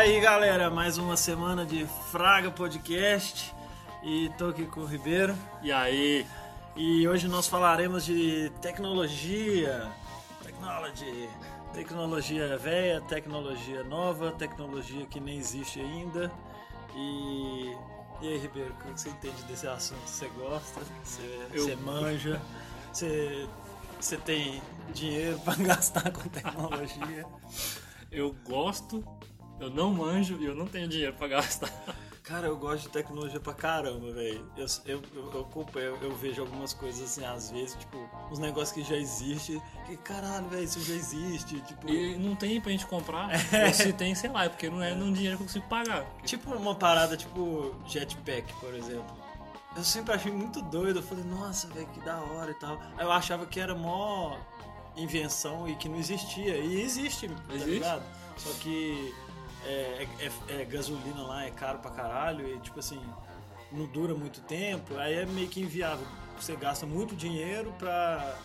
E aí galera, mais uma semana de Fraga Podcast e tô aqui com o Ribeiro E aí? e hoje nós falaremos de tecnologia, technology, tecnologia velha, tecnologia nova, tecnologia que nem existe ainda e e aí Ribeiro, o que você entende desse assunto? Você gosta? Você, Eu- você manja? Você, você tem dinheiro para gastar com tecnologia? Eu gosto, eu não manjo e eu não tenho dinheiro pra gastar. Cara, eu gosto de tecnologia pra caramba, velho. Eu, eu, eu, eu, eu vejo algumas coisas assim, às vezes, tipo, uns negócios que já existem. Que caralho, velho, isso já existe. Tipo, E não tem pra gente comprar. É. Se tem, sei lá, é porque não é num dinheiro que eu consigo pagar. tipo uma parada tipo jetpack, por exemplo. Eu sempre achei muito doido. Eu falei, nossa, velho, que da hora e tal. Aí eu achava que era mó invenção e que não existia. E existe, tá Existe? ligado? Só que é, é- é gasolina lá é caro pra caralho e tipo assim, não dura muito tempo. Aí é meio que inviável. Você gasta muito dinheiro pra,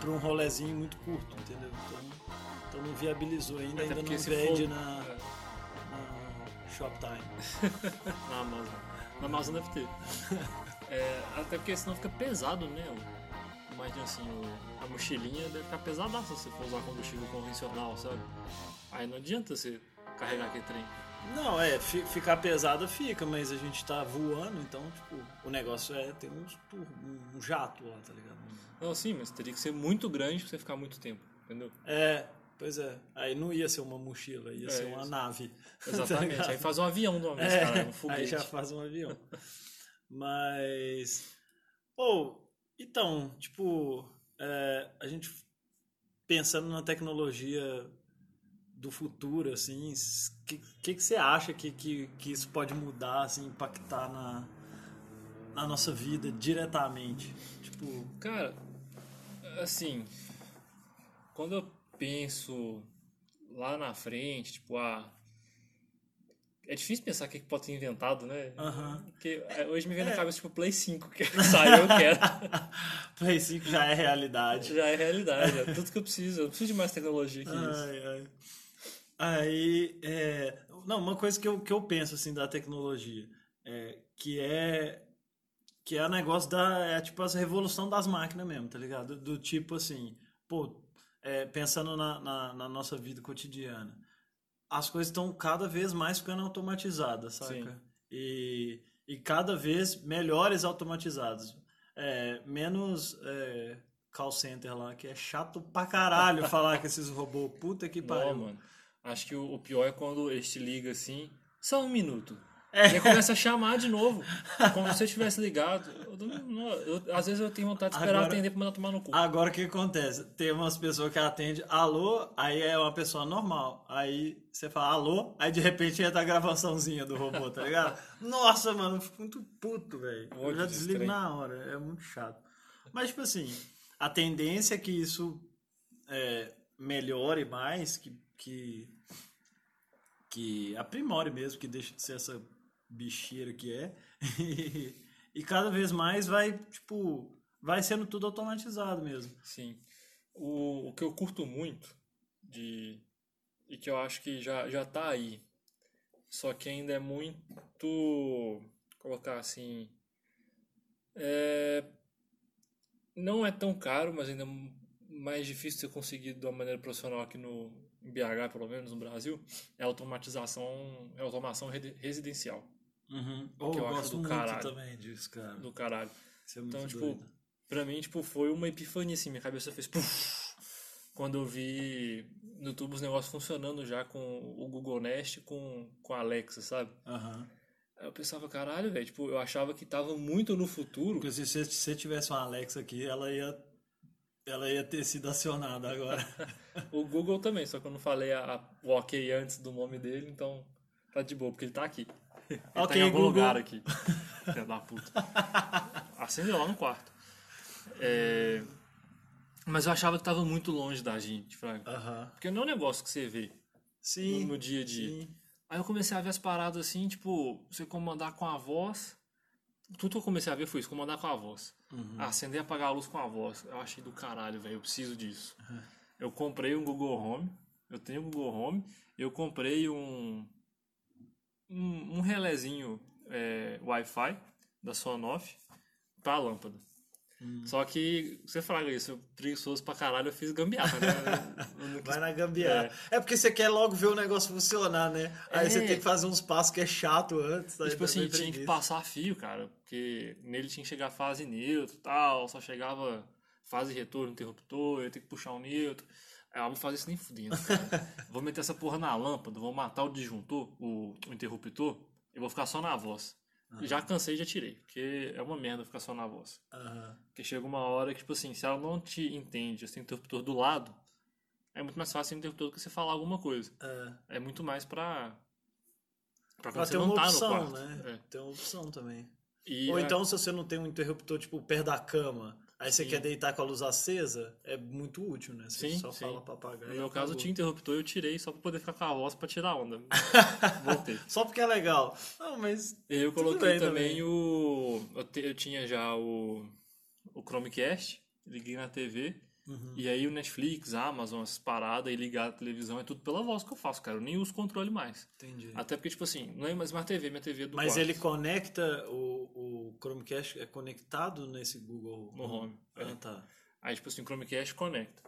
pra um rolezinho muito curto, entendeu? Então, então não viabilizou ainda, Até ainda não vende for- na, é, na Shoptime. Na Amazon. Na Amazon deve ter. É, até porque senão fica pesado, né? Imagina assim, a mochilinha deve ficar pesadaça se você for usar combustível convencional, sabe? Aí não adianta você carregar aquele trem. Não, é, fi- ficar pesada fica, mas a gente tá voando, então, tipo, o negócio é ter tur- um jato lá, tá ligado? Não, sim, mas teria que ser muito grande pra você ficar muito tempo, entendeu? É, pois é. Aí não ia ser uma mochila, ia É, ser uma isso. nave. tá Exatamente. ligado? Aí faz um avião de uma vez, É, cara, um foguete. aí já faz um avião. Mas. Ou, então, tipo, é, a gente pensando na tecnologia do futuro, assim, o que, que, que você acha que, que, que isso pode mudar, assim, impactar na, na nossa vida diretamente? Tipo, Cara, assim, quando eu penso lá na frente, tipo, ah, é difícil pensar o que pode ser inventado, né? aham. Porque é, hoje me vem É. na cabeça, tipo, Play 5, que saiu, eu quero. Play 5 já é realidade. Já é realidade, é tudo que eu preciso. Eu não preciso de mais tecnologia que isso. Ai, ai. Aí, é, não, uma coisa que eu, que eu penso assim da tecnologia, é, que é que é o negócio da é tipo essa revolução das máquinas mesmo, tá ligado? Do, do tipo assim, pô, é, pensando na, na, na nossa vida cotidiana, as coisas estão cada vez mais ficando automatizadas, saca? Sim. E, e cada vez melhores automatizadas. É, menos é, call center lá, que é chato pra caralho falar com esses robôs. Puta que pariu. Não, mano. Acho que o, o pior é quando eles te ligam assim, só um minuto. É. E aí começa a chamar de novo. Como se você tivesse ligado. Eu não- eu- às vezes eu tenho vontade de esperar Agora- atender pra mandar tomar no cu. Agora o que acontece? Tem umas pessoas que atendem alô, aí é uma pessoa normal. Aí você fala alô, aí de repente entra a gravaçãozinha do robô, tá ligado? Nossa, mano, eu fico muito puto, velho. Eu já desligo na hora, é muito chato. Mas, tipo assim, a tendência é que isso é, melhore mais, que, que, que aprimore mesmo, que deixe de ser essa bicheira que é. E, cada vez mais vai, tipo, vai sendo tudo automatizado mesmo. Sim. O, o que eu curto muito de e que eu acho que já, já tá aí, só que ainda é muito colocar assim é, não é tão caro, mas ainda é mais difícil de ser conseguido de uma maneira profissional aqui no em BH, pelo menos no Brasil, é automatização, é automação residencial Uhum. eu eu acho gosto do muito caralho. também disso, cara. do caralho. É Então, tipo, doido. pra mim, tipo, foi uma epifania, assim, minha cabeça fez puf, quando eu vi no YouTube os negócios funcionando já com o Google Nest com, com a Alexa, sabe? Aham. Eu pensava, caralho, velho, tipo, eu achava que tava muito no futuro. Porque se você tivesse uma Alexa aqui, ela ia, ela ia ter sido acionada agora. O Google também, só que eu não falei a, a- o ok antes do nome dele, então tá de boa, porque ele tá aqui. Ele tá Ok, em algum Google. lugar aqui. Filha da puta. Acendeu lá no quarto. É, Mas eu achava que tava muito longe da gente, Fraga. Aham. Porque não é um negócio que você vê no, Sim. no dia a dia. sim. Aí eu comecei a ver as paradas assim, tipo, você comandar com a voz. Tudo que eu comecei a ver foi isso, comandar com a voz. Uhum. Acender e apagar a luz com a voz. Eu achei do caralho, velho. Eu preciso disso. Eu comprei um Google Home Eu tenho o Google Home. Eu comprei um. Um, um relézinho é, Wi-Fi da Sonoff pra lâmpada. Só que, você fala isso, eu preguiçoso pra caralho, eu fiz gambiarra, né? Quis- Vai na gambiarra. É. porque você quer logo ver o negócio funcionar, né? Aí É. você tem que fazer uns passos que é chato antes. aí tipo assim, tinha que passar fio, cara, porque nele tinha que chegar fase neutro e tal, só chegava fase retorno, interruptor, eu ia ter que puxar um neutro. Aí eu vou fazer isso nem fudendo, cara. vou meter essa porra na lâmpada, vou matar o disjuntor, o, o interruptor, e vou ficar só na voz. Já cansei já tirei, porque é uma merda ficar só na voz. Aham. Porque chega uma hora que, tipo assim, se ela não te entende, esse interruptor do lado, é muito mais fácil o interruptor do que você falar alguma coisa. É. É muito mais pra. Pra quando Pra você não tá opção, no quarto. né? É. Tem uma opção também. E Ou a- então, se você não tem um interruptor, tipo, perto da cama, aí você quer deitar com a luz acesa, é muito útil, né? Você Sim, só sim. fala pra apagar. No meu caso, tinha interruptor, eu tirei só pra poder ficar com a voz pra tirar a onda. Voltei. Só porque é legal. Não, mas. Eu coloquei também, também. o. Eu, te- eu tinha já o, o Chromecast, liguei na TV. Uhum. E aí o Netflix, a Amazon, essas paradas e ligar a televisão é tudo pela voz que eu faço, cara. Eu nem uso controle mais. Entendi. Até porque, tipo assim, não é mais Smart TV, minha TV é do Mas quarto. ele conecta, o, o Chromecast é conectado nesse Google No Home, Ah, é. tá. Aí, tipo assim, o Chromecast conecta.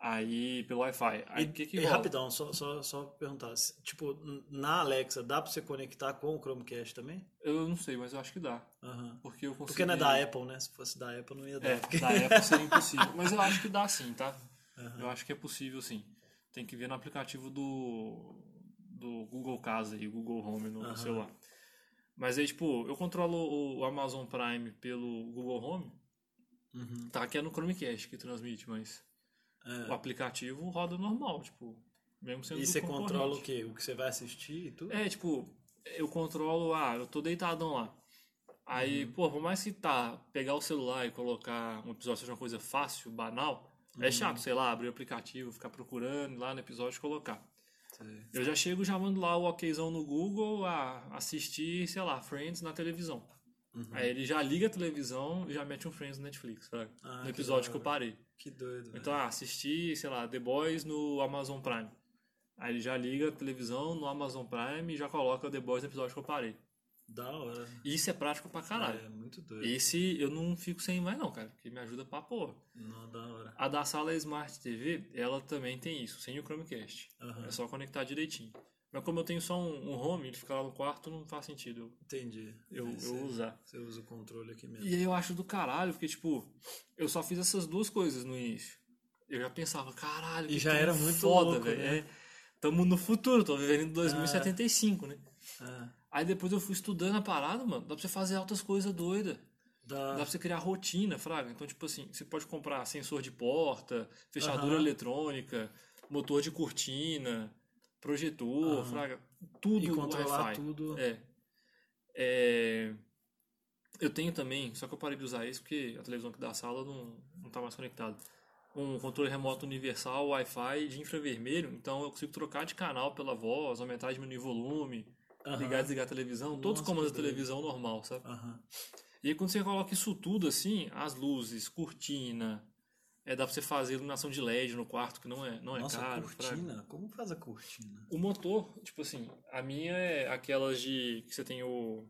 Aí, pelo Wi-Fi. Aí, o que que e rapidão, só, só, só perguntar. Tipo, na Alexa, dá pra você conectar com o Chromecast também? Eu não sei, mas eu acho que dá. Aham. Porque eu consegui... Porque não é da Apple, né? Se fosse da Apple, não ia dar. É, porque- da Apple seria impossível. Mas eu acho que dá sim, tá? Eu acho que é possível sim. Tem que ver no aplicativo do, do Google Casa e Google Home no Aham. celular. Mas aí, tipo, eu controlo o Amazon Prime pelo Google Home. Uhum. Tá, que é no Chromecast que transmite, mas É. o aplicativo roda normal, tipo, mesmo sendo E você controla o quê? O que você vai assistir e tudo? É, tipo, eu controlo, ah, eu tô deitadão lá. Aí, Uhum. pô, por mais que tá, pegar o celular e colocar um episódio seja uma coisa fácil, banal, é Uhum. chato, sei lá, abrir o aplicativo, ficar procurando ir lá no episódio e colocar. Sei. Eu já chego já mando lá o okzão no Google a assistir, sei lá, Friends na televisão. Uhum. Aí ele já liga a televisão e já mete um Friends no Netflix, sabe? Ah, no que episódio da que eu parei. Que doido. Então, ah, assisti, sei lá, The Boys no Amazon Prime. Aí ele já liga a televisão no Amazon Prime e já coloca The Boys no episódio que eu parei. Da hora. Isso é prático pra caralho. É, muito doido. Esse eu não fico sem mais não, cara, porque me ajuda pra porra. Não, da hora. A da sala Smart TV, ela também tem isso, sem o Chromecast. Aham. É só conectar direitinho. Mas como eu tenho só um, um home, ele fica lá no quarto, não faz sentido Entendi. eu, Aí eu você, usar. Você usa o controle aqui mesmo. E aí eu acho do caralho, porque tipo, eu só fiz essas duas coisas no início. Eu já pensava, caralho, E já era muito foda, velho. né? É, tamo no futuro, tô vivendo em 2075, né? Ah, Aí depois eu fui estudando a parada, mano. Dá pra você fazer altas coisas doidas. dá. Dá pra você criar rotina, fraga. Então, tipo assim, você pode comprar sensor de porta, fechadura Aham. eletrônica, motor de cortina, projetor, Aham. fraga. Tudo E controlar Wi-Fi. tudo. É. É, Eu tenho também, só que eu parei de usar isso porque a televisão aqui da sala não, não tá mais conectada. Um controle remoto universal Wi-Fi de infravermelho, então eu consigo trocar de canal pela voz, aumentar e diminuir volume, Aham. ligar e desligar a televisão, todos os Nossa, comandos da televisão normal, sabe? Aham. E aí quando você coloca isso tudo assim, as luzes, cortina, é, dá pra você fazer iluminação de LED no quarto, que não é, não é Nossa, caro. fraga. cortina? Como faz a cortina? O motor, tipo assim, a minha é aquelas de. que você tem o.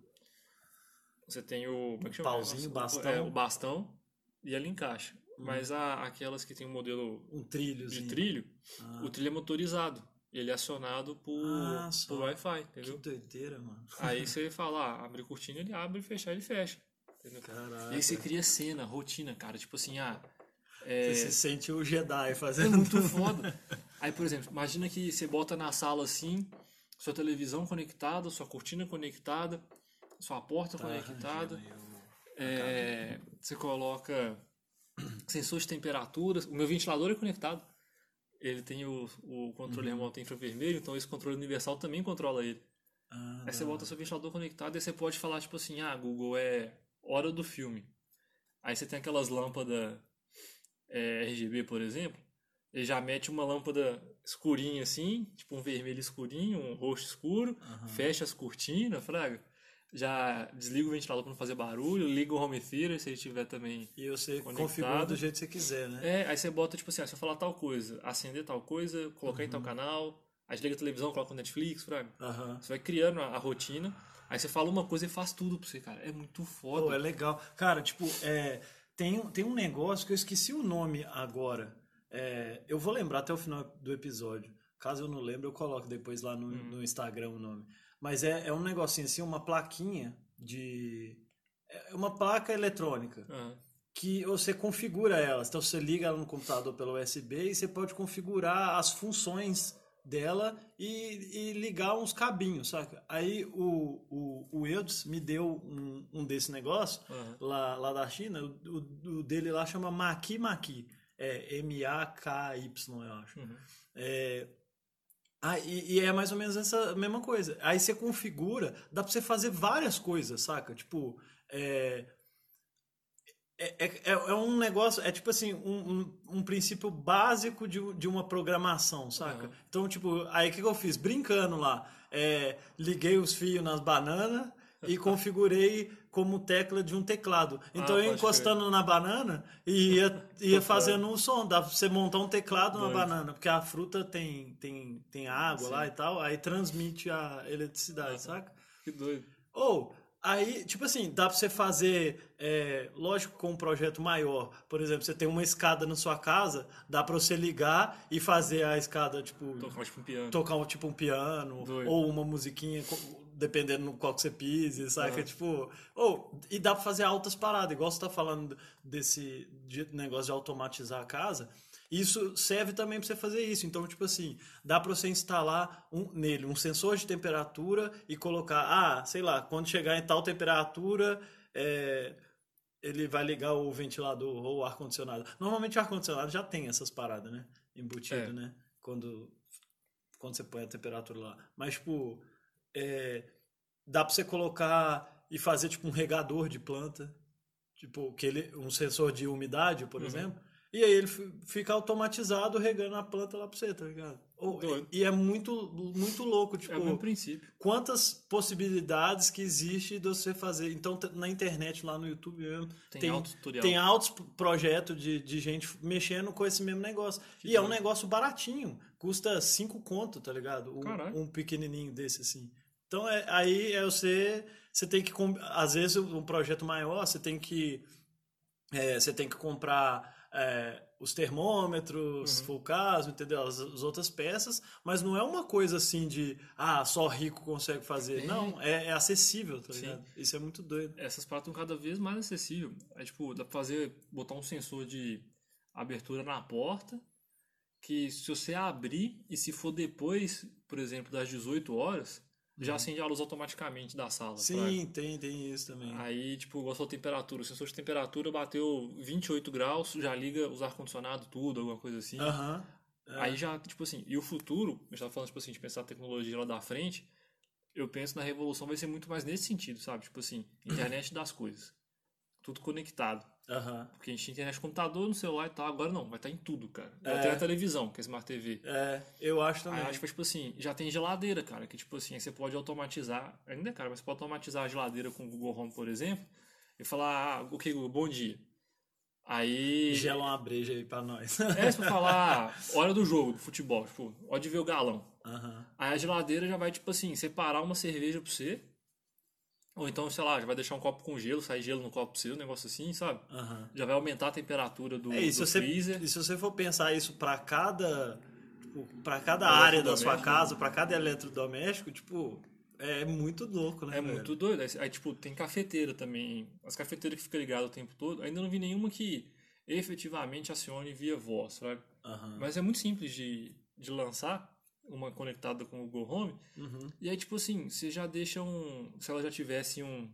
Você tem o. Como é que chama? Pauzinho, Nossa, bastão. É, o bastão e ela encaixa. Uhum. Mas a, aquelas que tem o modelo Um de trilhozinho. trilho, Ah, o trilho é motorizado. Ele é acionado por, Ah, por Wi-Fi, que entendeu? doideira, mano. Aí você fala, ah, abre cortina, ele abre, fechar, ele fecha. Entendeu? Caraca. E aí você cria cena, rotina, cara. Tipo assim, ah. É, Você se sente o Jedi é fazendo muito tudo. foda. Aí, por exemplo, imagina que você bota na sala assim, sua televisão conectada, sua cortina conectada, sua porta Tá conectada. é, você coloca sensor de temperaturas. O meu ventilador é conectado. Ele tem o, o controle remoto infravermelho, então esse controle universal também controla ele. Ah, Aí você bota seu ventilador conectado e você pode falar, tipo assim, ah, Google, é hora do filme. Aí você tem aquelas lâmpadas é, RGB, por exemplo, ele já mete uma lâmpada escurinha assim, tipo um vermelho escurinho, um roxo escuro, Aham. fecha as cortinas, fraga. Já desliga o ventilador para não fazer barulho, liga o home theater se ele tiver também. E você Conectado. configura do jeito que você quiser, né? É, aí você bota, tipo assim, ah, se eu falar tal coisa, acender tal coisa, colocar em tal Uhum. canal, aí desliga a televisão, coloca o Netflix, fraga. Aham. Você vai criando a, a rotina, aí você fala uma coisa e faz tudo pra você, cara. É muito foda. Pô, é legal. Cara, tipo, é, tem, um- tem um negócio que eu esqueci o nome agora. É, eu vou lembrar até o final do episódio. Caso eu não lembre, eu coloco depois lá no, no Instagram o nome. Mas é, é um negocinho assim, uma plaquinha de. É uma placa eletrônica Ah, que você configura ela. Então você liga ela no computador pelo USB e você pode configurar as funções dela e, e ligar uns cabinhos, saca? Aí o, o, o Eudes me deu um, um desse negócio Aham. lá, lá da China. O, o- o dele lá chama Maki Maki. É M-A-K-Y, eu acho. Uhum. É, ah, e, e é mais ou menos essa mesma coisa. Aí você configura, dá pra você fazer várias coisas, saca? Tipo, é, é, é, é um negócio, é tipo assim, um, um, um princípio básico de, de uma programação, saca? Aham. Então, tipo, aí o que, que eu fiz? Brincando lá, é, liguei os fios nas bananas e configurei como tecla de um teclado. Então Ah, eu encostando na banana e ia, ia fazendo um som. Dá pra você montar um teclado na Doido. banana, porque a fruta tem, tem, tem água Sim. lá e tal, aí transmite a eletricidade, Aham. saca? Que doido. Ou, aí, tipo assim, dá pra você fazer, é, lógico, com um projeto maior. Por exemplo, você tem uma escada na sua casa, dá pra você ligar e fazer a escada, tipo, Tocar tipo um piano. tocar tipo um piano, Doido. ou uma musiquinha, dependendo no qual que você pise, saca? Aham. Tipo, ou, e dá pra fazer altas paradas, igual você tá falando desse de negócio de automatizar a casa. Isso serve também pra você fazer isso. Então, tipo assim, dá pra você instalar um, nele um sensor de temperatura e colocar, ah, sei lá, quando chegar em tal temperatura, é, ele vai ligar o ventilador ou o ar-condicionado. Normalmente o ar-condicionado já tem essas paradas, né? Embutido, É. né? Quando, quando você põe a temperatura lá. Mas, tipo, é, dá pra você colocar e fazer, tipo, um regador de planta. Tipo, que ele, um sensor de umidade, por Uhum. exemplo. E aí ele fi- fica automatizado regando a planta lá pra você, tá ligado? Doido. e é muito, muito louco, tipo É o princípio. quantas possibilidades que existe de você fazer. Então, na internet, lá no YouTube mesmo, Tem tem, alto tutorial. tem altos projetos de, de gente mexendo com esse mesmo negócio. Que e é um doido. negócio baratinho. Custa 5 conto, tá ligado? Um, um pequenininho desse, assim. Então, é, aí é você... Você tem que... Às vezes, um projeto maior, você tem que... é, você tem que comprar... é, os termômetros, se Uhum. for o caso, entendeu? As, as outras peças, mas não é uma coisa assim de ah, só rico consegue fazer. É. Não, é, é acessível, tá Sim. ligado? Isso é muito doido. Essas paradas estão cada vez mais acessíveis. É tipo, dá pra fazer, botar um sensor de abertura na porta, que se você abrir e se for depois, por exemplo, das 18 horas, já acende a luz automaticamente da sala. Sim, tem, tem isso também. Aí, tipo, gostou da temperatura. O sensor de temperatura bateu 28 graus, já liga os ar-condicionado, tudo, alguma coisa assim. Aham. é. Aí já, tipo assim, e o futuro, a gente tava falando, tipo assim, de pensar a tecnologia lá da frente, eu penso na revolução vai ser muito mais nesse sentido, sabe? Tipo assim, internet das coisas. Tudo conectado. Aham. Porque a gente tinha internet no computador, no celular e tal, agora não, vai estar em tudo, cara. É. tem a televisão, que é Smart TV. É, eu acho também. Aí acho que, tipo assim, já tem geladeira, cara, que tipo assim, aí você pode automatizar, ainda é cara, mas você pode automatizar a geladeira com o Google Home, por exemplo, e falar, ah, ok, Google, bom dia. Aí. Gela uma breja aí pra nós. É, se falar hora do jogo, do futebol, tipo, hora de ver o galão. Aham. Aí a geladeira já vai, tipo assim, separar uma cerveja pra você. Ou então, sei lá, já vai deixar um copo com gelo, sair gelo no copo você, um negócio assim, sabe? Aham. Já vai aumentar a temperatura do, É, e se, do você, freezer. e se você for pensar isso pra cada. Tipo, pra cada área da sua né? casa, pra cada eletrodoméstico, tipo, é muito louco, né? É velho? muito doido. Aí, tipo, tem cafeteira também. As cafeteiras que ficam ligadas o tempo todo. Ainda não vi nenhuma que efetivamente acione via voz, sabe? Aham. Mas é muito simples de, de lançar uma conectada com o Google Home. Uhum. E aí, tipo assim, você já deixa um. Se ela já tivesse um.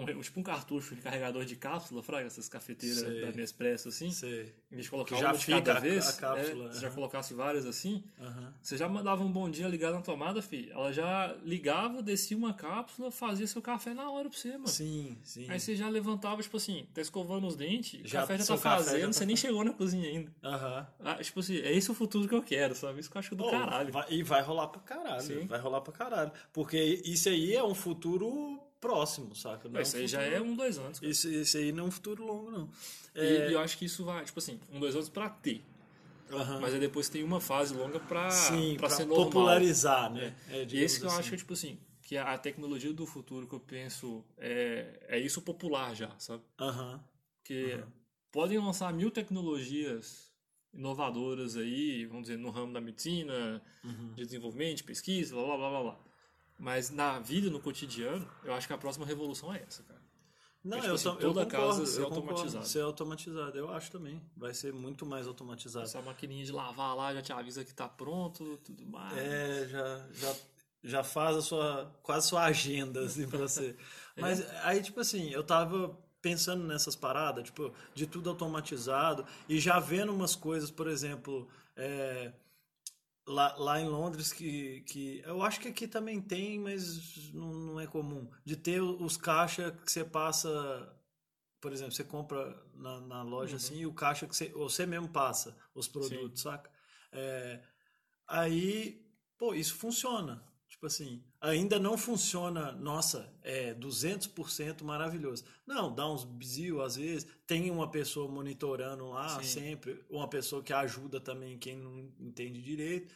Um tipo um cartucho de carregador de cápsula, fraga, essas cafeteiras Sei. da Nespresso assim. Sei. Em vez de colocar já uma de cada a- vez, a cápsula, é, você já colocasse várias assim, Aham. você já mandava um bom dia ligado na tomada, filho. Ela já ligava, descia uma cápsula, fazia seu café na hora pra você, mano. Sim, sim. Aí você já levantava, tipo assim, tá escovando os dentes, o Já- café já tá fazendo, já tá você nem chegou na cozinha ainda. Aham. Ah, tipo assim, é esse o futuro que eu quero, sabe? Isso que eu acho do Pô, caralho. vai- e vai rolar pra caralho. Sim. Vai rolar pra caralho. Porque isso aí é um futuro próximo, saca? Não é um aí já é um, dois anos. cara. Isso, isso aí não é um futuro longo, não. E, É, e eu acho que isso vai, tipo assim, um, dois anos pra ter. aham. Mas aí depois tem uma fase longa pra, Sim, pra pra ser normal. popularizar, né? É, E digamos esse que eu assim. acho que, tipo assim, que a tecnologia do futuro que eu penso é, é isso popular já, sabe? Aham. Porque podem lançar mil tecnologias inovadoras aí, vamos dizer, no ramo da medicina, Uhum. de desenvolvimento, de pesquisa, blá blá blá blá. Mas na vida, no cotidiano, eu acho que a próxima revolução é essa, cara. Não, É, tipo eu, assim, tam- eu toda concordo, casa ser eu concordo. automatizada. Ser automatizado, eu acho também. Vai ser muito mais automatizado. Essa maquininha de lavar lá já te avisa que tá pronto, tudo mais. É, já, já, já faz a sua, quase sua agenda, assim, pra você. Mas aí, tipo assim, eu tava pensando nessas paradas, tipo, de tudo automatizado e já vendo umas coisas, por exemplo, é, lá, lá em Londres, que, que eu acho que aqui também tem, mas não, não é comum, de ter os caixas que você passa. Por exemplo, você compra na, na loja Uhum. assim e o caixa que você, você mesmo passa os produtos, saca? É, aí, pô, isso funciona. Tipo assim, ainda não funciona, nossa, é 200% maravilhoso. Não, dá uns bizil às vezes, tem uma pessoa monitorando lá Sim. sempre, uma pessoa que ajuda também quem não entende direito,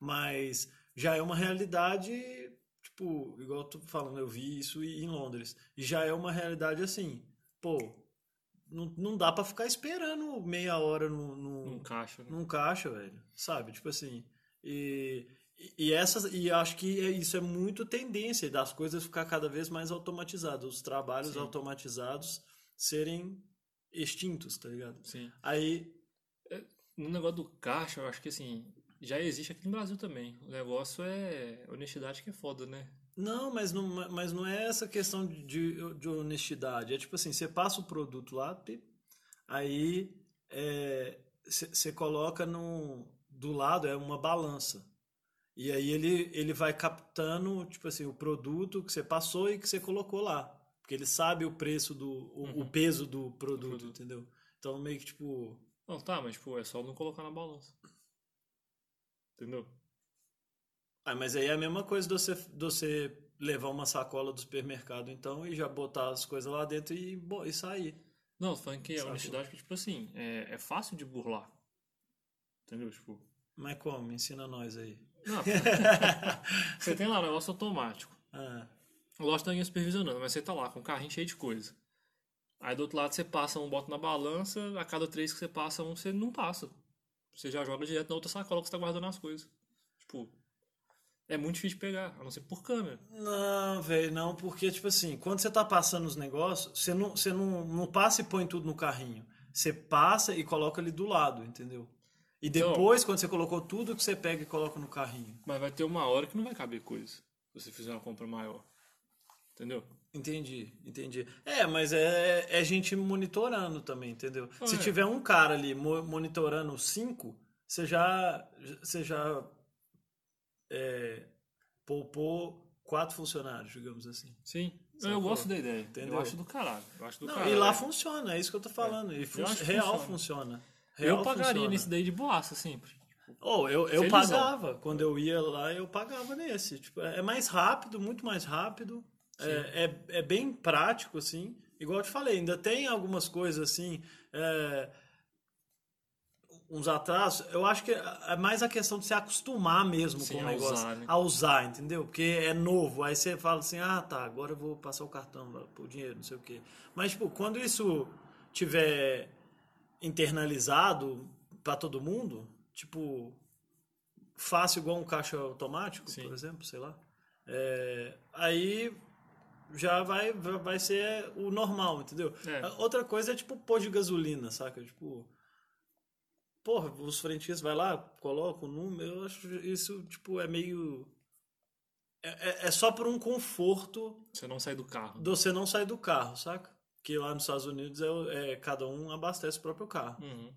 mas já é uma realidade, tipo, igual eu tô falando, eu vi isso em Londres, e já é uma realidade assim, pô, não, não dá pra ficar esperando meia hora no, no, Num caixa, né? num caixa, velho. Sabe? Tipo assim. E, e, essas, e acho que é- isso é muito tendência das coisas ficar cada vez mais automatizadas, os trabalhos Sim. automatizados serem extintos, tá ligado? Sim. Aí, No negócio do caixa, eu acho que assim, já existe aqui no Brasil também. O negócio é honestidade que é foda, né? não, mas não, mas não é essa questão de, de, de honestidade. É tipo assim, você passa o produto lá, aí você coloca no, do lado, é uma balança. E aí ele, ele vai captando, tipo assim, o produto que você passou e que você colocou lá. Porque ele sabe o preço do. o, o Uhum. peso do produto, produto. entendeu? Então meio que tipo. Não, tá, mas tipo, é só não colocar na balança. Entendeu? Ah, mas aí é a mesma coisa de você, de você levar uma sacola do supermercado, então, e já botar as coisas lá dentro e, e sair. Não, falando que a Sacou. honestidade que, tipo assim, é, é fácil de burlar. Entendeu? Tipo. Mas como? Ensina nós aí. Não, você tem lá o negócio automático. Ah, Lógico que ninguém supervisionando, mas você tá lá com um carrinho cheio de coisa. Aí do outro lado você passa um, bota na balança, a cada três que você passa um, você não passa. Você já joga direto na outra sacola que você tá guardando as coisas. Tipo, é muito difícil de pegar, a não ser por câmera. Não, velho, não, porque, tipo assim, quando você tá passando os negócios, você não, você não, não passa e põe tudo no carrinho. Você passa e coloca ali do lado, entendeu? E Então- depois, quando você colocou tudo que você pega e coloca no carrinho. Mas vai ter uma hora que não vai caber coisa. Se você fizer uma compra maior. Entendeu? Entendi, entendi. É, mas é, é gente monitorando também, entendeu? Ah, Se é. tiver um cara ali mo- monitorando cinco, você já, você já é, poupou quatro funcionários, digamos assim. Sim. Sacou? Eu gosto da ideia. Entendeu? Eu acho do caralho. Eu acho do Não, caralho. e lá funciona, é isso que eu tô falando. E fun- real funciona. funciona. Real Eu pagaria funciona. nesse daí de boaça sempre. Oh, eu, eu Felizão. pagava. Quando eu ia lá, eu pagava nesse. Tipo, é mais rápido, muito mais rápido. É, é, é bem prático, assim. Igual eu te falei, ainda tem algumas coisas assim. é, uns atrasos. Eu acho que é mais a questão de se acostumar mesmo Sim, com o negócio. usar, né? A usar, entendeu? Porque é novo. Aí você fala assim: ah, tá, agora eu vou passar o cartão, o dinheiro, não sei o quê. Mas, tipo, quando isso tiver internalizado para todo mundo, tipo, fácil igual um caixa automático, Sim. por exemplo, sei lá. É, aí já vai, vai ser o normal, entendeu? É. Outra coisa é tipo pôr de gasolina, saca? Tipo, porra, os frentistas vai lá, coloca o número, eu acho isso, tipo, é meio... É, é- é só por um conforto Você não sai do carro. você não sair do carro, saca? Que lá nos Estados Unidos é, é cada um abastece o próprio carro. Uhum.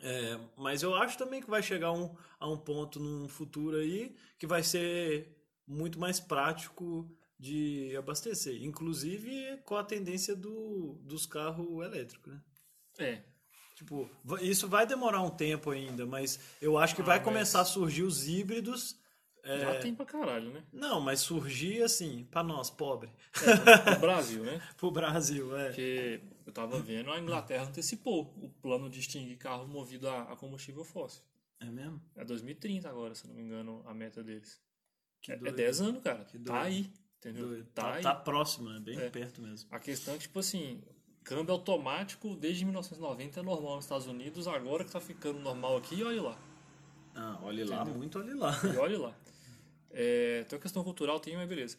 É, mas eu acho também que vai chegar um, a um ponto num futuro aí que vai ser muito mais prático de abastecer. Inclusive com a tendência do, dos carros elétricos, né? É. Tipo, isso vai demorar um tempo ainda, mas eu acho que vai Ah, mas- começar a surgir os híbridos é, Já tem pra caralho, né? Não, mas surgia assim, pra nós, pobre. No Brasil, né? Pro Brasil, é. Porque eu tava vendo, a Inglaterra antecipou o plano de extinguir carro movido a, a combustível fóssil. É mesmo? É 2030 agora, se não me engano, a meta deles. Que É, é doido. 10 anos, cara. Que Tá doido. aí, entendeu? Doido. Tá, Tá, aí. tá próximo, é bem É. perto mesmo. A questão é que, tipo assim, câmbio automático desde 1990 é normal nos Estados Unidos, agora que tá ficando normal aqui, olha lá. Ah, olhe lá, muito olhe lá. E olha lá. É, tem uma questão cultural, tem, mas beleza.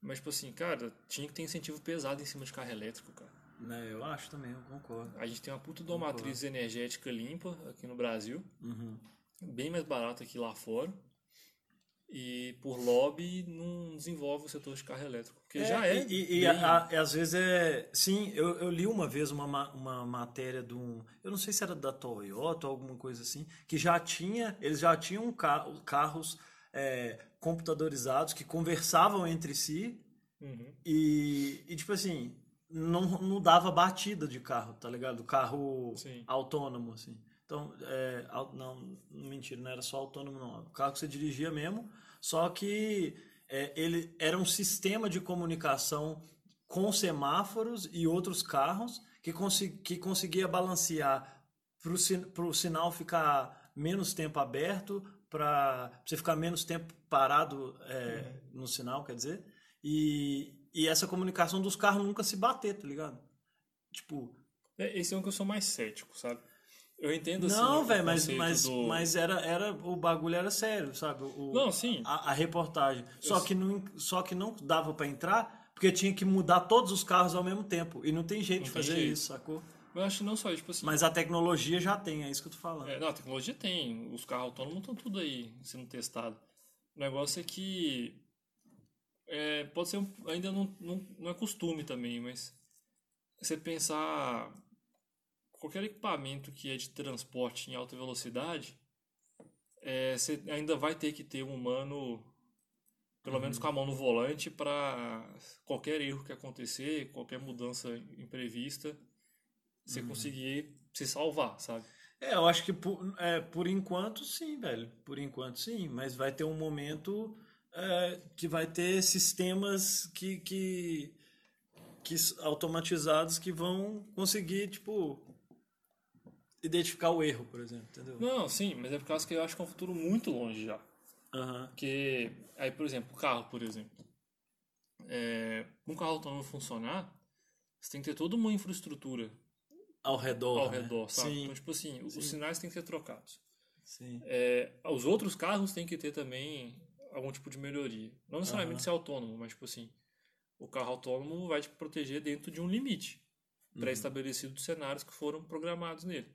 Mas, tipo assim, cara, tinha que ter incentivo pesado em cima de carro elétrico, cara. Né, eu acho também, eu concordo. A gente tem uma puta de uma matriz energética limpa aqui no Brasil, Uhum. bem mais barata que lá fora. E por lobby não desenvolve o setor de carro elétrico. Porque já é. E, e- a- a- às vezes é. Sim, eu, eu li uma vez uma, ma- uma matéria de um. Eu não sei se era da Toyota ou alguma coisa assim, que já tinha. Eles já tinham ca- carros é, computadorizados que conversavam entre si Uhum. e, e, tipo assim, não, não dava batida de carro, tá ligado? Carro Sim. autônomo, assim. Então, é, não, mentira, não era só autônomo, não. O carro que você dirigia mesmo, só que é, ele era um sistema de comunicação com semáforos e outros carros que, consi- que conseguia balancear para o sinal ficar menos tempo aberto, para você ficar menos tempo parado é, no sinal, quer dizer, e, e essa comunicação dos carros nunca se bater, tá ligado? Tipo, É, Esse é um que eu sou mais cético, sabe? Eu entendo assim. não, velho, mas, mas, do- mas era, era, o bagulho era sério, sabe? O, Não, sim. a, a reportagem. Só que, não, só que não dava pra entrar, porque tinha que mudar todos os carros ao mesmo tempo. E não tem jeito de Não tem fazer jeito. isso, sacou? Eu acho que não só tipo assim. Mas a tecnologia já tem, é isso que eu tô falando. É, não, a tecnologia tem. Os carros autônomos estão tudo aí sendo testado. O negócio é que. é, pode ser. um- ainda não, não, não é costume também, mas. Você pensar. Qualquer equipamento que é de transporte em alta velocidade. é, você ainda vai ter que ter um humano. Pelo Uhum. menos com a mão no volante para qualquer erro que acontecer, qualquer mudança imprevista, você Uhum. conseguir se salvar, sabe? É, eu acho que por, é, por enquanto sim, velho. Por enquanto sim. Mas vai ter um momento é, que vai ter sistemas que, que, que automatizados que vão conseguir, tipo, identificar o erro, por exemplo, entendeu? Não, sim, mas é por causa que eu acho que é um futuro muito longe já. Aham. Porque, aí, por exemplo, o carro, por exemplo. É, um carro autônomo funcionar, você tem que ter toda uma infraestrutura Ao redor. ao né? redor, sabe? Sim, Então, tipo assim, os Sim. sinais têm que ser trocados. sim. É, os outros carros têm que ter também algum tipo de melhoria. Não necessariamente Aham. ser autônomo, mas, tipo assim, o carro autônomo vai te proteger dentro de um limite Uhum. pré-estabelecido dos cenários que foram programados nele.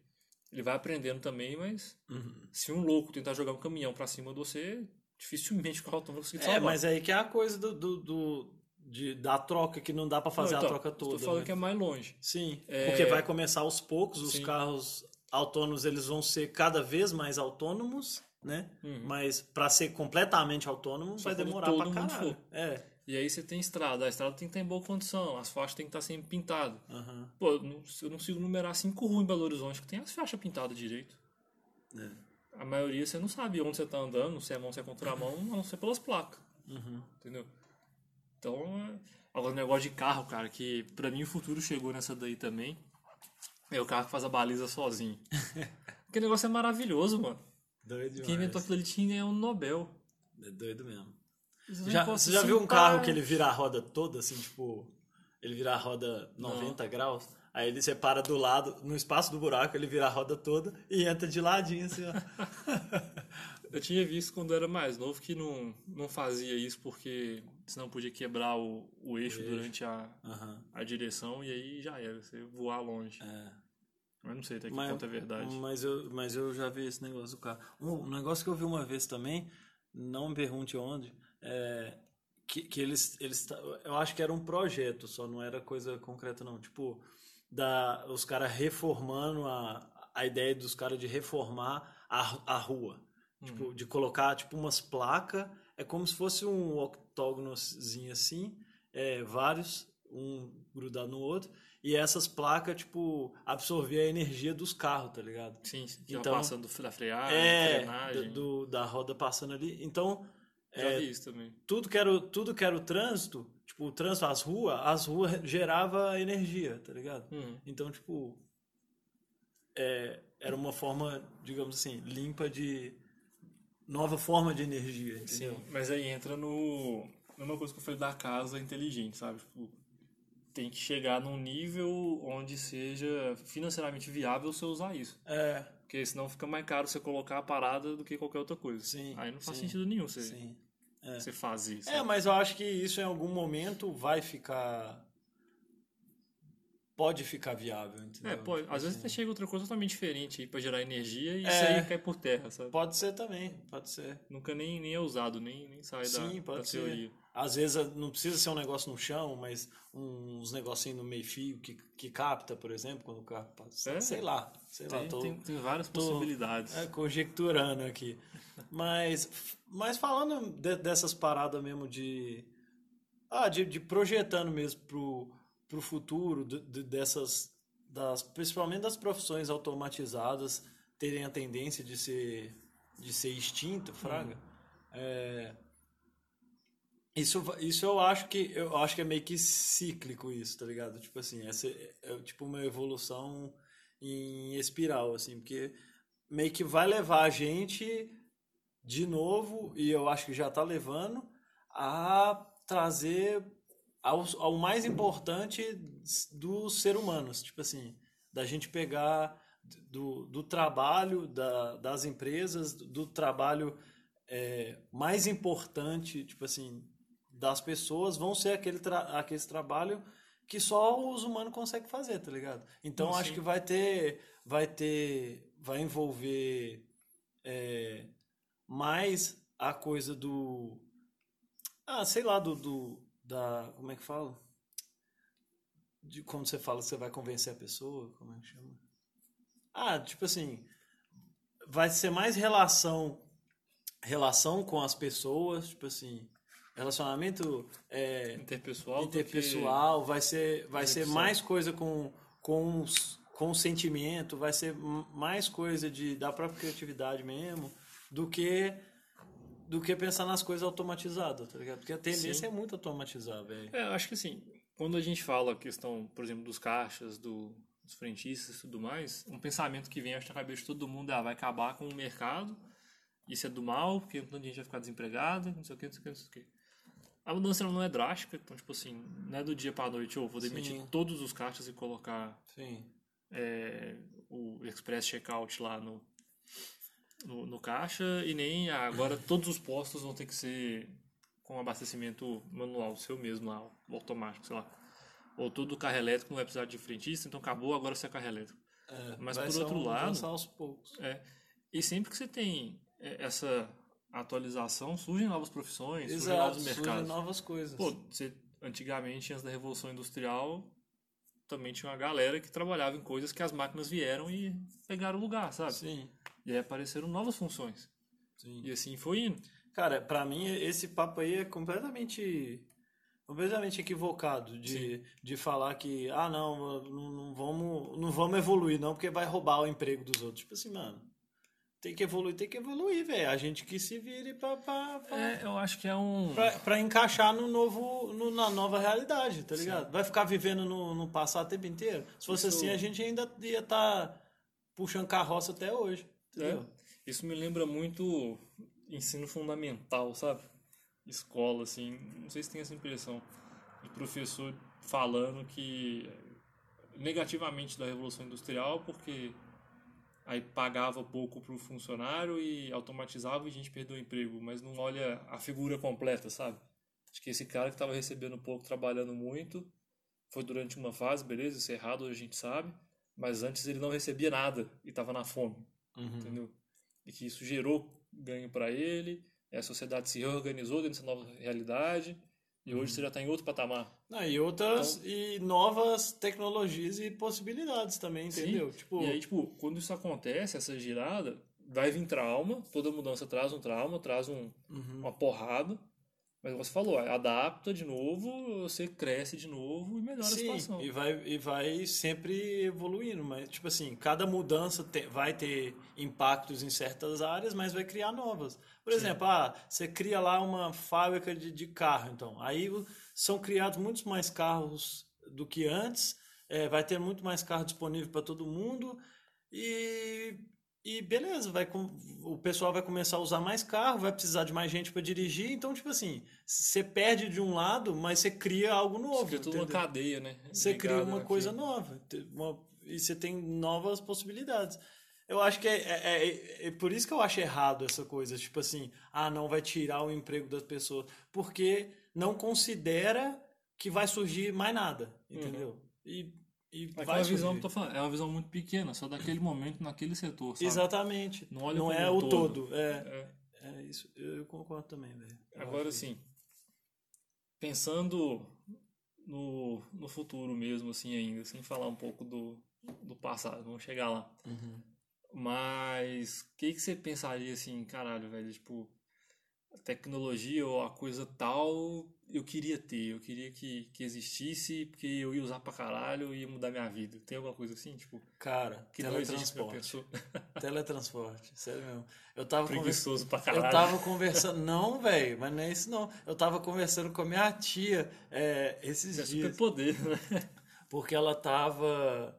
Ele vai aprendendo também, mas Uhum. se um louco tentar jogar um caminhão pra cima de você, dificilmente o carro autônomo vai conseguir É, salvar. mas aí que é a coisa do, do, do- de, da troca, que não dá pra fazer Não, então, a troca toda. Estou falando né? que é mais longe. Sim, É- porque vai começar aos poucos, os Sim. carros autônomos eles vão ser cada vez mais autônomos, né? Uhum. Mas para ser completamente autônomo Só vai demorar mundo caralho. for. É. E aí você tem estrada, a estrada tem que estar em boa condição, as faixas têm que estar sempre pintadas. aham, Pô, eu não, eu não consigo numerar cinco ruas em Belo Horizonte que tem as faixas pintadas direito. é. A maioria você não sabe onde você tá andando, se é mão, se é contramão, a não ser pelas placas. Uhum. Entendeu? Então, agora o negócio de carro, cara, que pra mim o futuro chegou nessa daí também. É o carro que faz a baliza sozinho. Aquele negócio é maravilhoso, mano. Doido Quem inventou demais. aquilo ali tinha um Nobel. É doido mesmo. Você Já, você já viu um carro que ele vira a roda toda, assim, tipo. Ele vira a roda 90 graus? Aí ele separa do lado, no espaço do buraco, ele vira a roda toda e entra de ladinho, assim, ó. Eu tinha visto quando era mais novo que não, não fazia isso porque senão podia quebrar o, o eixo eixo. durante a, Aham. a direção e aí já era, você voar longe. É. Mas não sei até que Mas, ponto é verdade. mas, eu, mas eu já vi esse negócio do carro. Um, um negócio que eu vi uma vez também, não me pergunte onde, é que, que eles, eles. Eu acho que era um projeto, só não era coisa concreta, não. Tipo, da, os caras reformando a, a ideia dos caras de reformar a, a rua. Tipo, de colocar tipo umas placas. É como se fosse um octógonozinho assim, é, vários, um grudado no outro. E essas placas, tipo, absorver a energia dos carros, tá ligado? Sim, Então- passando da freagem, é, frenagem. do, da roda passando ali. Então, Já é, vi isso também. tudo que era o, tudo que era o trânsito, tipo, o trânsito, as ruas, as ruas gerava energia, tá ligado? Uhum. Então, tipo, é, era uma forma, digamos assim, limpa de nova forma de energia, entendeu? Sim, mas aí entra no numa coisa que eu falei da casa inteligente, sabe? Tipo, tem que chegar num nível onde seja financeiramente viável você usar isso. É, Porque senão fica mais caro você colocar a parada do que qualquer outra coisa. Sim, Aí não faz sim, sentido nenhum você, sim. você fazer isso. É, mas eu acho que isso em algum momento vai ficar pode ficar viável, entendeu? É, pode. Tipo Às vezes assim, chega outra coisa totalmente diferente aí pra gerar energia e É. isso aí cai por terra, sabe? pode ser também, pode ser. Nunca nem, nem é usado, nem, nem sai Sim, da, pode da ser. teoria. Às vezes não precisa ser um negócio no chão, mas uns negocinhos no meio fio que, que capta, por exemplo, quando o carro passa. É. Sei lá, sei lá, Tem, tô tem, tem várias tô- possibilidades. é, conjecturando aqui. Mas, mas falando de- dessas paradas mesmo de, ah, de, de projetando mesmo pro, pro futuro, de- de- dessas, das, principalmente das profissões automatizadas terem a tendência de ser, de ser extinta, fraga. É, isso, isso eu acho que eu acho que é meio que cíclico isso, tá ligado? Tipo assim, essa é, é tipo uma evolução em espiral, assim, porque meio que vai levar a gente de novo, e eu acho que já tá levando, a trazer ao, ao mais importante dos seres humanos, tipo assim, da gente pegar do, do trabalho da, das empresas, do trabalho é, mais importante, tipo assim, das pessoas, vão ser aquele, tra aquele trabalho que só os humanos conseguem fazer, tá ligado? Então Sim, acho que vai ter, vai ter, vai envolver é, mais a coisa do, ah, sei lá, do, do da, como é que fala? De quando você fala que você vai convencer a pessoa, como é que chama? Ah, tipo assim, vai ser mais relação relação com as pessoas, tipo assim, relacionamento é, Interpessoal, que- interpessoal, vai ser vai ser mais coisa com com com o sentimento, vai ser mais coisa de da própria criatividade mesmo, do que do que pensar nas coisas automatizadas, tá ligado? Porque a tendência Sim. é muito automatizar, velho. É, eu acho que assim, quando a gente fala a questão, por exemplo, dos caixas, do, dos frentistas e tudo mais, um pensamento que vem acho, na cabeça de todo mundo é, ah, vai acabar com o mercado, isso é do mal, porque um monte de gente vai ficar desempregado, não sei o que, não sei o que, não sei o que. A mudança não é drástica, então, tipo assim, não é do dia pra noite, ou vou demitir Sim. todos os caixas e colocar é, o Express Checkout lá no, no, no caixa e nem ah, agora todos os postos vão ter que ser com abastecimento manual, seu mesmo lá, automático, sei lá. Ou todo carro elétrico não vai precisar de frentista, então acabou, agora você é carro elétrico. É, Mas por ser outro um lado- aos poucos. É. E sempre que você tem é, essa atualização, surgem novas profissões, surgem Exato, novos surgem mercados. novas coisas. Pô, você, antigamente, antes da Revolução Industrial, também tinha uma galera que trabalhava em coisas que as máquinas vieram e pegaram o lugar, sabe? Sim, E aí apareceram novas funções. sim. E assim foi indo. Cara, pra mim esse papo aí é completamente completamente equivocado de, de falar que ah não, não, não vamos não vamos evoluir não porque vai roubar o emprego dos outros. Tipo assim, mano, tem que evoluir, tem que evoluir, velho. A gente que se vire pra, pra, pra, É, eu acho que é um. pra, pra encaixar no novo no- na nova realidade, tá ligado? Vai ficar vivendo no, no passado o tempo inteiro. Se fosse Isso- assim, a gente ainda ia estar puxando carroça até hoje, É, isso me lembra muito ensino fundamental, sabe? Escola, assim. Não sei se tem essa impressão. De professor falando que negativamente da Revolução Industrial, porque aí pagava pouco pro funcionário e automatizava e a gente perdeu o emprego, mas não olha a figura completa, sabe? Acho que esse cara que estava recebendo pouco, trabalhando muito, foi durante uma fase, beleza, isso é errado, a gente sabe, mas antes ele não recebia nada e estava na fome, Uhum. entendeu? E que isso gerou ganho para ele, e a sociedade se reorganizou dentro dessa nova realidade, e hoje você já está em outro patamar. Não, e outras e novas tecnologias e possibilidades também, Sim. entendeu? Tipo, E aí, tipo, quando isso acontece, essa girada, vai vir trauma, toda mudança traz um trauma, traz um, uhum, uma porrada, Mas você falou, adapta de novo, você cresce de novo e melhora Sim, a situação. e vai, e vai sempre evoluindo, mas tipo assim, cada mudança te- vai ter impactos em certas áreas, mas vai criar novas. Por exemplo, ah, você cria lá uma fábrica de, de carro, então, aí são criados muitos mais carros do que antes, é, vai ter muito mais carro disponível para todo mundo e, e beleza, vai, com- o pessoal vai começar a usar mais carro, vai precisar de mais gente para dirigir, então tipo assim, você perde de um lado, mas você cria algo novo. Você cria tudo uma cadeia, né? Você cria uma coisa nova uma- e você tem novas possibilidades. Eu acho que é, é, é- é por isso que eu acho errado essa coisa, tipo assim, ah, não vai tirar o emprego das pessoas, porque não considera que vai surgir mais nada, entendeu? E, e vai Aquela visão que eu tô falando, é uma visão muito pequena, só daquele momento, naquele setor, sabe? Exatamente. Não olha Não é o todo. todo. É, É. é isso. Eu concordo também, velho. Agora sim, pensando no, no futuro mesmo, assim, ainda, sem falar um pouco do, do passado, vamos chegar lá. Uhum. Mas o que, que você pensaria assim, caralho, velho? Tipo, a tecnologia ou a coisa tal, eu queria ter, eu queria que, que existisse, porque eu ia usar pra caralho e ia mudar minha vida. Tem alguma coisa assim, tipo, Cara, que pra teletransporte. Teletransporte, sério mesmo. Eu tava. Preguiçoso pra Eu caralho. tava conversando. Não, velho, mas não é isso não. Eu tava conversando com a minha tia é, esses é dias. superpoder, né? Porque ela tava.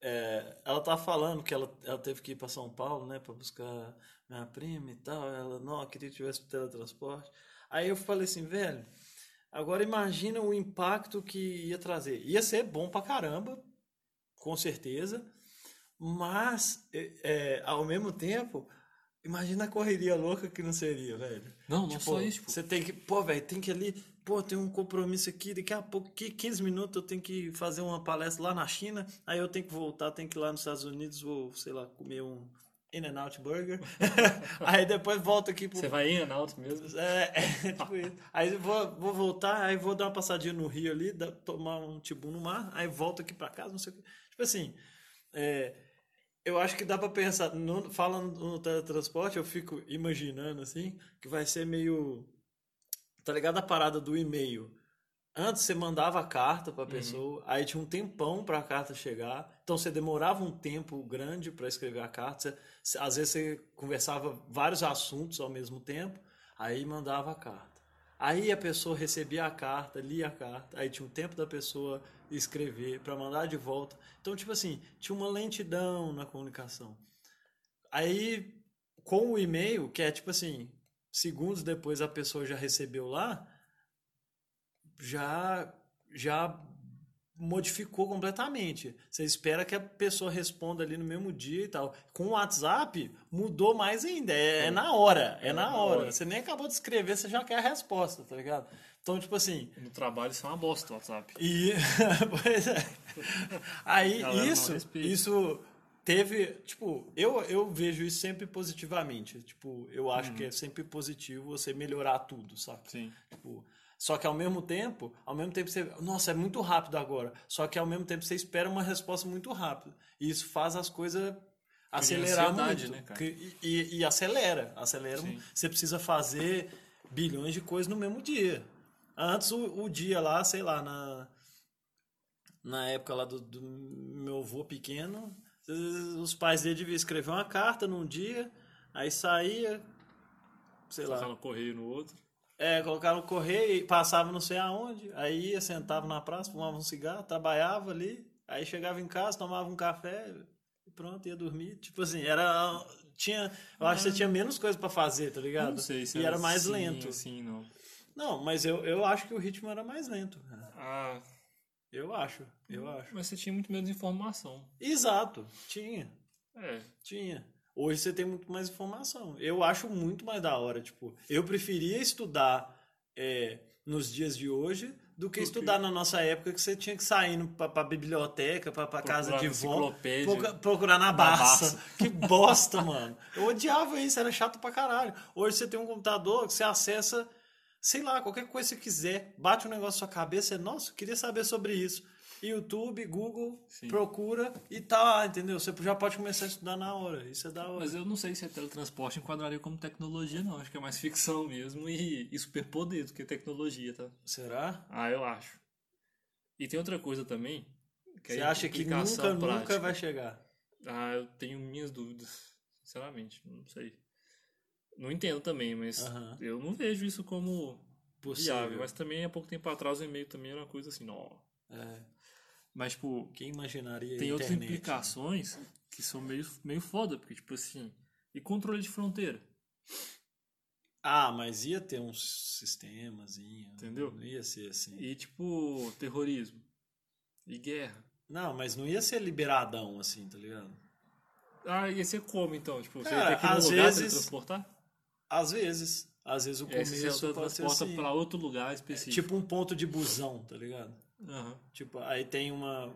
é, ela tava falando que ela, ela teve que ir pra São Paulo, né, pra buscar minha prima e tal. Ela, não, eu queria que tivesse teletransporte. Aí eu falei assim, velho, agora imagina o impacto que ia trazer. Ia ser bom pra caramba, com certeza, mas é, é, ao mesmo tempo, imagina a correria louca que não seria, velho. Não, não Tipo, só isso, tipo, Você tem que, pô, velho, tem que ali, pô, tem um compromisso aqui, daqui a pouco, que 15 minutos eu tenho que fazer uma palestra lá na China, aí eu tenho que voltar, tenho que ir lá nos Estados Unidos, vou, sei lá, comer um In-N-Out Burger. aí depois volto aqui pro você vai em alto mesmo. é, é, tipo isso. Aí eu vou, vou voltar, aí vou dar uma passadinha no Rio ali, dar- tomar um tibum no mar, aí volto aqui pra casa, não sei o que. Tipo assim, é, eu acho que dá pra pensar, no- falando no teletransporte, eu fico imaginando assim, que vai ser meio. Tá ligado a parada do e-mail? Antes você mandava a carta pra pessoa, aí tinha um tempão pra carta chegar, então você demorava um tempo grande pra escrever a carta. Você- às vezes você conversava vários assuntos ao mesmo tempo, aí mandava a carta. Aí a pessoa recebia a carta, lia a carta, aí tinha um tempo da pessoa escrever pra mandar de volta. Então, tipo assim, tinha uma lentidão na comunicação. Aí, com o e-mail, que é tipo assim, segundos depois a pessoa já recebeu lá, já já modificou completamente. Você espera que a pessoa responda ali no mesmo dia e tal. Com o WhatsApp, mudou mais ainda. É, é na hora. É, na, na hora. hora. Você nem acabou de escrever, você já quer a resposta, tá ligado? Então, tipo assim. No trabalho isso é uma bosta o WhatsApp. E. pois é. Aí, Galera isso. Isso teve. Tipo, eu, eu vejo isso sempre positivamente. Tipo, eu acho Uhum. que é sempre positivo você melhorar tudo, sabe? Sim. Tipo, só que ao mesmo tempo, ao mesmo tempo você, nossa, é muito rápido agora. Só que ao mesmo tempo você espera uma resposta muito rápida. E isso faz as coisas acelerar muito. né, cara? Que- E, e acelera, acelera. Sim. Você precisa fazer bilhões de coisas no mesmo dia. Antes o, o dia lá, sei lá, na na época lá do, do meu avô pequeno, os pais dele deviam escrever uma carta num dia, aí saía, sei lá, Colocar no correio no outro. É, colocaram no correio, passava não sei aonde, aí ia, sentava na praça, fumava um cigarro, trabalhava ali, aí chegava em casa, tomava um café e pronto, ia dormir. Tipo assim, era. Tinha, eu acho que você tinha menos coisa pra fazer, tá ligado? Não sei se e era mais assim, lento. Assim, não. Não, mas eu, eu acho que o ritmo era mais lento. Ah, Eu acho, eu acho. mas você tinha muito menos informação. Exato, tinha, É. tinha. Hoje você tem muito mais informação. Eu acho muito mais da hora. Tipo, eu preferia estudar é, nos dias de hoje do que estudar na nossa época que você tinha que sair pra, pra biblioteca, pra, pra casa de na vó, procurar na Barça. Barça. Que bosta, mano. Eu odiava isso, era chato pra caralho. Hoje você tem um computador que você acessa, sei lá, qualquer coisa que você quiser, bate um negócio na sua cabeça, e, nossa, queria saber sobre isso. YouTube, Google, Sim. procura e tá lá, entendeu? Você já pode começar a estudar na hora. Isso é da hora. Mas eu não sei se a teletransporte enquadraria como tecnologia, não. Acho que é mais ficção mesmo e, e superpoder do que tecnologia, tá? Será? Ah, eu acho. E tem outra coisa também. Que Você é acha que nunca, nunca vai chegar? Ah, eu tenho minhas dúvidas. Sinceramente, não sei. Não entendo também, mas Aham. eu não vejo isso como Possível. viável. Mas também, há pouco tempo atrás, o e-mail também era uma coisa assim, não. É. Mas, tipo, Quem imaginaria tem outras internet? implicações que são meio, meio foda, porque, tipo assim, e controle de fronteira? Ah, mas ia ter uns sistemazinho. Entendeu? Não ia ser assim. E, tipo, terrorismo. E guerra. Não, mas não ia ser liberadão assim, tá ligado? Ah, ia ser como então? Tipo, você Cara, ia ter que ir num lugar vezes- transportar? Às vezes. Às vezes o você começo pode ser transporta assim. pra outro lugar específico. Tipo um ponto de busão, tá ligado? Aham. Tipo, aí tem uma.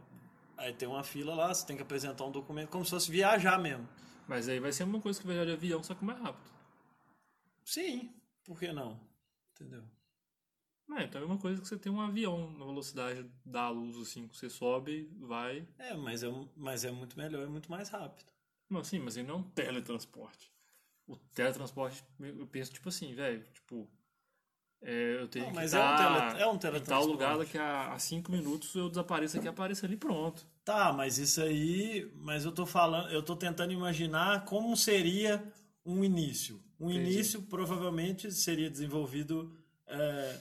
Aí tem uma fila lá, você tem que apresentar um documento como se fosse viajar mesmo. Mas aí vai ser uma coisa que viajar de avião, só que mais rápido. Sim, por que não? Entendeu? É, então é uma coisa que você tem um avião na velocidade da luz, assim, que você sobe, vai. É, mas é, mas é muito melhor, é muito mais rápido. Não, sim, mas ele não é um teletransporte. O teletransporte, eu penso, tipo assim, velho, tipo. É, eu tenho Não, que tá é um tele- é um tal lugar daqui a, a cinco minutos eu desapareço aqui apareço ali pronto. Tá, mas isso aí. Mas eu tô falando, eu tô tentando imaginar como seria um início. Um Entendi. início provavelmente seria desenvolvido é,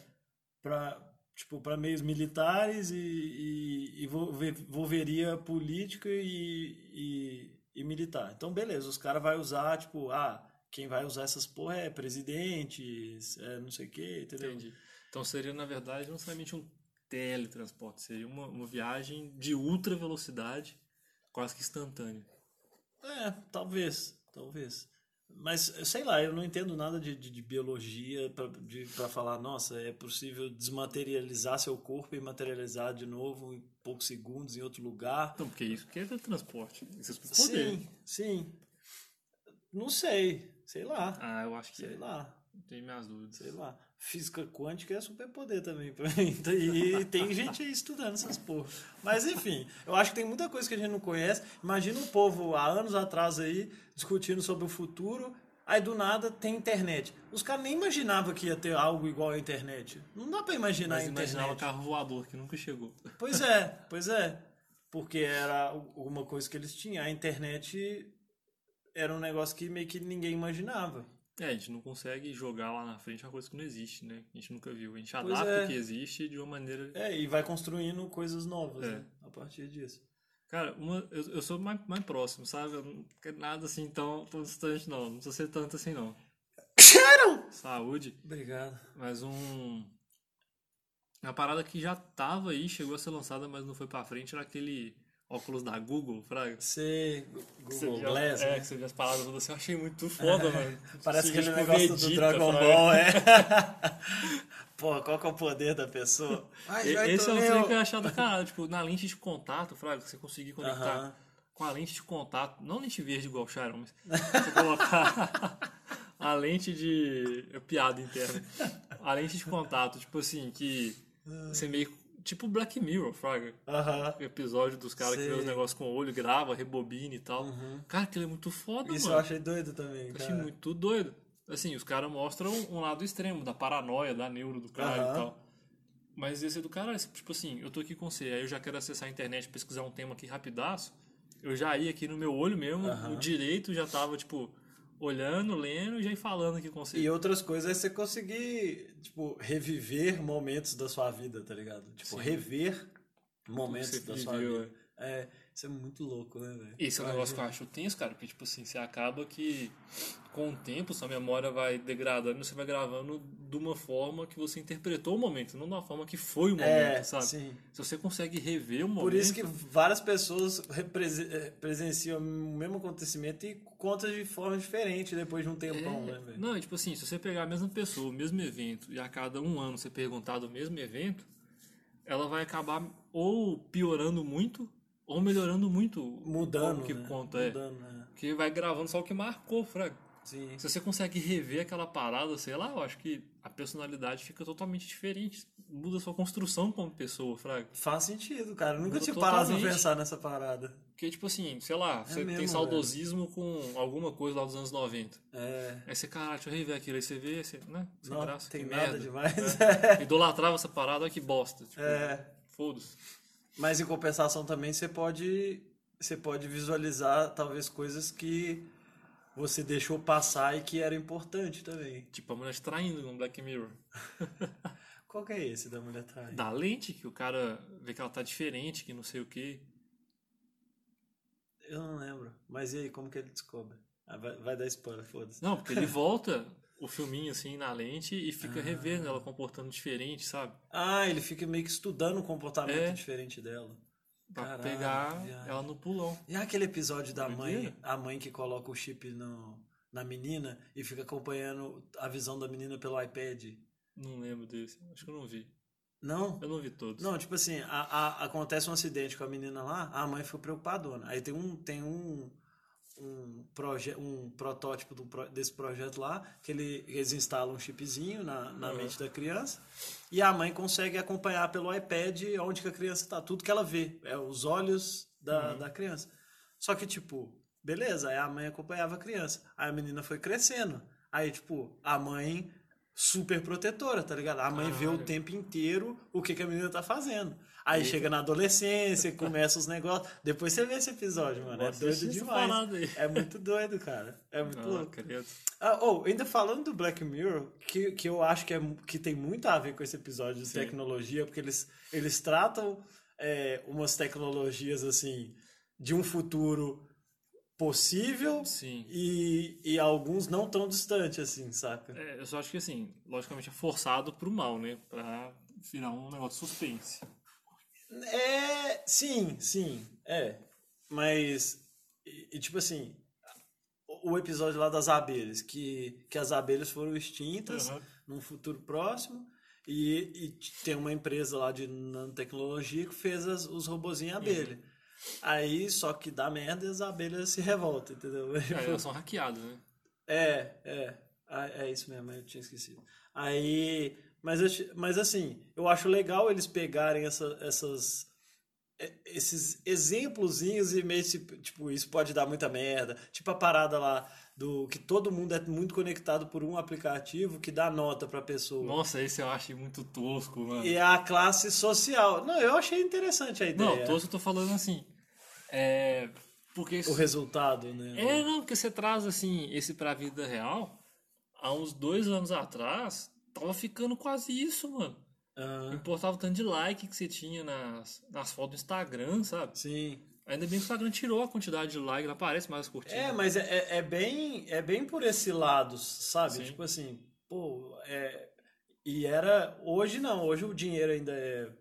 para tipo, para meios militares e, e, e envolver- envolveria política e, e, e militar. Então, beleza, os caras vão usar, tipo, ah, quem vai usar essas porra é presidentes, é não sei o quê, entendeu? Entendi. Então seria, na verdade, não necessariamente um teletransporte, seria uma, uma viagem de ultra velocidade, quase que instantânea. É, talvez, talvez. Mas, sei lá, eu não entendo nada de, de, de biologia pra falar, nossa, é possível desmaterializar seu corpo e materializar de novo em poucos segundos em outro lugar. Então, porque isso que é teletransporte. Isso é superpoder. Sim, sim. Não sei, sei lá, Ah, eu acho que sei é. lá, Tenho minhas dúvidas. sei lá. Física quântica é superpoder também pra mim. E tem gente aí estudando essas porra. Mas enfim, eu acho que tem muita coisa que a gente não conhece. Imagina um povo há anos atrás aí discutindo sobre o futuro. Aí do nada tem internet. Os caras nem imaginavam que ia ter algo igual à internet. Não dá pra imaginar Mas a imaginava internet. carro voador que nunca chegou. Pois é, pois é. Porque era alguma coisa que eles tinham. A internet era um negócio que meio que ninguém imaginava. É, a gente não consegue jogar lá na frente uma coisa que não existe, né? A gente nunca viu. A gente Pois adapta é. o que existe de uma maneira. É, e vai construindo coisas novas, É. né? A partir disso. Cara, uma, eu, eu sou mais, mais próximo, sabe? Eu não quero nada assim tão, tão distante, não. Não precisa ser tanto assim, não. Saúde. Obrigado. Mas um. Uma parada que já tava aí, chegou a ser lançada, mas não foi pra frente, era aquele óculos da Google, Fraga. Que você Google via- Glass, é, né? que você via as paradas todas assim, eu achei muito foda, mano. Parece aquele tipo, negócio do Vegeta, Dragon Fraga. Ball, é. Pô, qual que é o poder da pessoa? Vai, Esse é um Tonel. trem que eu ia achar do caralho, tipo, na lente de contato, Fraga, você conseguir conectar Aham. com a lente de contato, não lente verde igual o Sharon, mas você colocar a lente de. é piada interna. A lente de contato, tipo assim, que você meio. Tipo Black Mirror, Fraga. Aham. O episódio dos caras que vê os negócios com o olho, grava, rebobina e tal. Cara, aquilo é muito foda, Isso mano. eu achei doido também, cara. achei muito doido. Assim, os caras mostram um lado extremo da paranoia, da neuro do cara e tal. Mas esse é do cara, tipo assim, eu tô aqui com você, aí eu já quero acessar a internet, pesquisar um tema aqui rapidaço. Eu já ia aqui no meu olho mesmo, o direito já tava, tipo, olhando, lendo e já falando aqui com você. E outras coisas é você conseguir, tipo, reviver momentos da sua vida, tá ligado? Tipo, Sim. rever momentos da sua viveu, vida. É, isso é muito louco, né, velho? Esse é um negócio que eu acho tenso, cara, porque, tipo assim, você acaba que com o tempo sua memória vai degradando, você vai gravando de uma forma que você interpretou o momento, não de uma forma que foi o momento, É, sabe? sim. Se você consegue rever o momento. Por isso que várias pessoas eh, presenciam o mesmo acontecimento e contam de forma diferente depois de um tempão, É, né, velho? Não, tipo assim, se você pegar a mesma pessoa, o mesmo evento, e a cada um ano você perguntar do mesmo evento, ela vai acabar ou piorando muito, ou melhorando muito Mudando, o que né? conta. É. Mudando, né? Que vai gravando só o que marcou, fraga. Sim. Se você consegue rever aquela parada, sei lá, eu acho que a personalidade fica totalmente diferente. Muda a sua construção como pessoa, Fraga. Faz sentido, cara. Eu nunca Muda tinha parado pra pensar nessa parada. Porque, tipo assim, sei lá, você É mesmo, tem saudosismo com alguma coisa lá dos anos 90. É. Aí você, caralho, deixa eu rever aquilo. Aí você vê, você, né? Sem Não, graça, tem nada merda. demais. É. Idolatrava essa parada, olha que bosta. Tipo, É. foda-se. Mas em compensação também você pode você pode visualizar talvez coisas que você deixou passar e que era importante também. Tipo, a mulher traindo no Black Mirror. Qual que é esse da mulher traindo? Da lente, que o cara vê que ela tá diferente, que não sei o quê. Eu não lembro. Mas e aí, como que ele descobre? Ah, vai, vai dar spoiler, foda-se. Não, porque ele volta o filminho assim na lente e fica revendo ela comportando diferente, sabe? Ah, ele fica meio que estudando o comportamento É. diferente dela. Pra Caralho, pegar viagem. ela no pulão. E aquele episódio da mãe, a mãe que coloca o chip no, na menina e fica acompanhando a visão da menina pelo iPad? Não lembro desse. Acho que eu não vi. Não? Eu não vi todos. Não, tipo assim, a, a- acontece um acidente com a menina lá, a mãe ficou preocupadona. Aí tem um, tem um, um, proje um protótipo do desse projeto lá, que ele, eles instalam um chipzinho na, na Uhum. mente da criança, e a mãe consegue acompanhar pelo iPad onde que a criança tá, tudo que ela vê, é os olhos da, da criança. Só que, tipo, beleza, aí a mãe acompanhava a criança. Aí a menina foi crescendo. Aí, tipo, a mãe super protetora, tá ligado? A mãe vê o tempo inteiro o que, que a menina tá fazendo. Aí chega na adolescência, começa os negócios. Depois você vê esse episódio, mano. É Vou doido assistir essa demais. É muito doido, cara. É muito Ah, louco. credo. Ah, oh, ainda falando do Black Mirror, que, que eu acho que, é, que tem muito a ver com esse episódio de Sim. tecnologia, porque eles, eles tratam é, umas tecnologias assim de um futuro possível Sim. e, e alguns não tão distante, assim, saca? É, eu só acho que assim, logicamente é forçado pro mal, né? Pra virar um negócio suspense. É, sim, sim, é. Mas, e, e, tipo assim, o episódio lá das abelhas, que, que as abelhas foram extintas Uhum. num futuro próximo, e, e tem uma empresa lá de nanotecnologia que fez as- os robozinhos abelha. Aí, só que dá merda e as abelhas se revoltam, entendeu? É, elas são hackeadas, né? É, é. Ah, É isso mesmo, eu tinha esquecido. Aí. Mas, eu mas assim, eu acho legal eles pegarem essa- essas. é, Esses exemplozinhos e meio tipo, tipo, isso pode dar muita merda. Tipo a parada lá do que todo mundo é muito conectado por um aplicativo que dá nota pra pessoa. Nossa, esse eu achei muito tosco, mano. E a classe social. Não, eu achei interessante a ideia. Não, tosco eu tô falando assim. É. Porque. O resultado, né? É, não, porque você traz assim, esse pra vida real. Há uns dois anos atrás, tava ficando quase isso, mano. Não Ah, importava o tanto de like que você tinha nas, nas fotos do Instagram, sabe? sim. Ainda bem que o Instagram tirou a quantidade de like, não aparece mais as curtidas. É, mas é, é, é bem, é bem por esse lado, sabe? Sim. Tipo assim, pô, é, e era. Hoje não, hoje o dinheiro ainda é.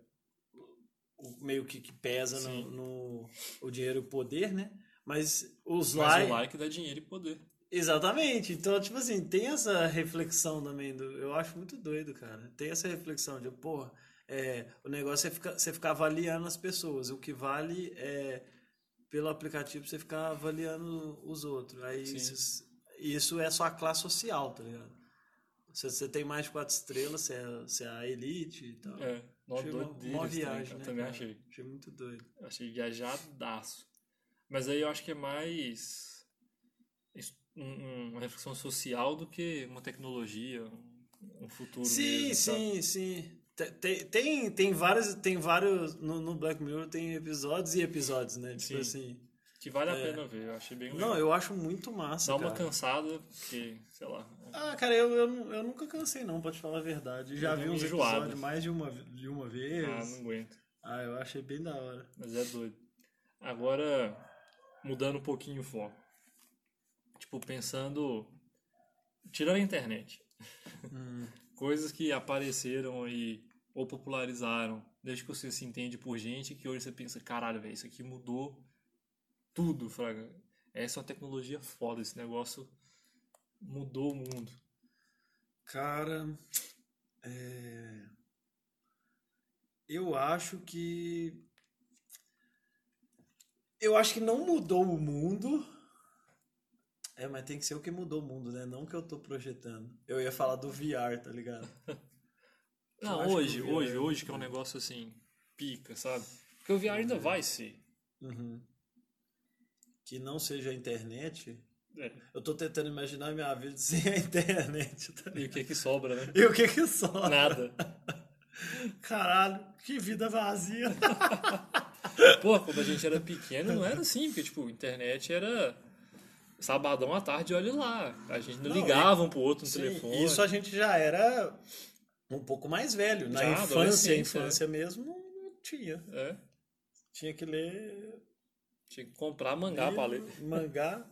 meio que, que pesa no, no- O dinheiro e o poder, né? Mas os Mas likes. o like dá dinheiro e poder. Exatamente. Então, tipo assim, tem essa reflexão também. Do, eu acho muito doido, cara. Tem essa reflexão de, porra, é, o negócio é ficar, você ficar avaliando as pessoas. O que vale é, pelo aplicativo, você ficar avaliando os outros. Aí isso, isso é só a classe social, tá ligado? Se você tem mais de quatro estrelas, você é, você é a elite e tal. É, uma- viagem, né, Também cara? achei. Achei muito doido. Achei viajadaço. Mas aí eu acho que é mais um- um- uma reflexão social do que uma tecnologia, um, futuro Sim, mesmo, sim, sim. Te- Tem, tem, tem vários, tem vários no, no Black Mirror tem episódios e episódios, né? Tipo Sim. assim. Que vale a pena ver, eu achei bem legal. Não, eu acho muito massa, Dá uma cara. cansada, porque, sei lá. Ah, cara, eu, eu, eu nunca cansei não, pra te falar a verdade. Já Eu vi dei uma uns enjoada. episódios mais de uma, de uma vez. Ah, não aguento. Ah, eu achei bem da hora. Mas é doido. Agora, mudando um pouquinho o foco. Tipo, pensando. Tirando a internet. Hum. Coisas que apareceram aí ou popularizaram desde que você se entende por gente que hoje você pensa, caralho, velho, isso aqui mudou tudo, fraga. Essa é uma tecnologia foda, esse negócio mudou o mundo. Cara, é... eu acho que. Eu acho que não mudou o mundo. É, mas tem que ser o que mudou o mundo, né? Não o que eu tô projetando. Eu ia falar do VR, tá ligado? Não, hoje, VR hoje, é hoje que é um negócio assim, pica, sabe? Porque o VR ainda vai ser. Uhum. Que não seja a internet. É. Eu tô tentando imaginar minha vida sem a internet, tá? E o que que sobra, né? E o que que sobra? Nada. Caralho, que vida vazia. Pô, quando a gente era pequeno não era assim, porque, tipo, internet era sabadão à tarde, olha lá. A gente não, Não, ligava um pro outro no Sim, telefone. Isso a gente já era um pouco mais velho. Na Já, infância, infância mesmo, não tinha. É, Tinha que ler tinha que comprar mangá pra ler. mangá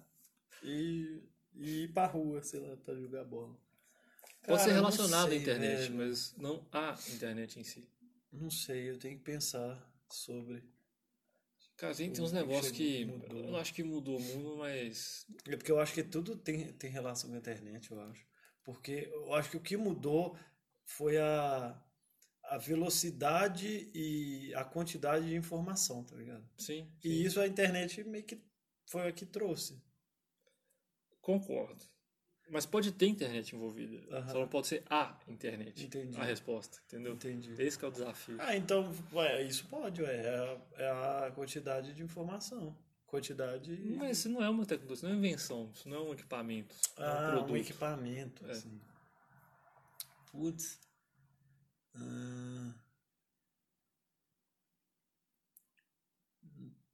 e, e ir pra rua, sei lá, pra jogar bola. Pode ser Cara, relacionado à sei, internet, velho. mas não a internet em si. Não sei, eu tenho que pensar sobre. Cara, tem, tem uns negócios que. mudou. Eu não acho que mudou o mundo, mas. É porque eu acho que tudo tem, tem relação com a internet, eu acho. Porque eu acho que o que mudou foi a, a velocidade e a quantidade de informação, tá ligado? Sim. E sim. isso a internet meio que foi a que trouxe. Concordo. Mas pode ter internet envolvida. Só não pode ser a internet. Entendi. A resposta, entendeu? Entendi. Esse que é o desafio. Ah, então, ué, isso pode, ué. É a, é a quantidade de informação. Quantidade. Mas isso não é uma tecnologia, isso não é uma invenção, isso não é um equipamento, isso é um Ah, um produto. equipamento, É. assim. Putz. Ah.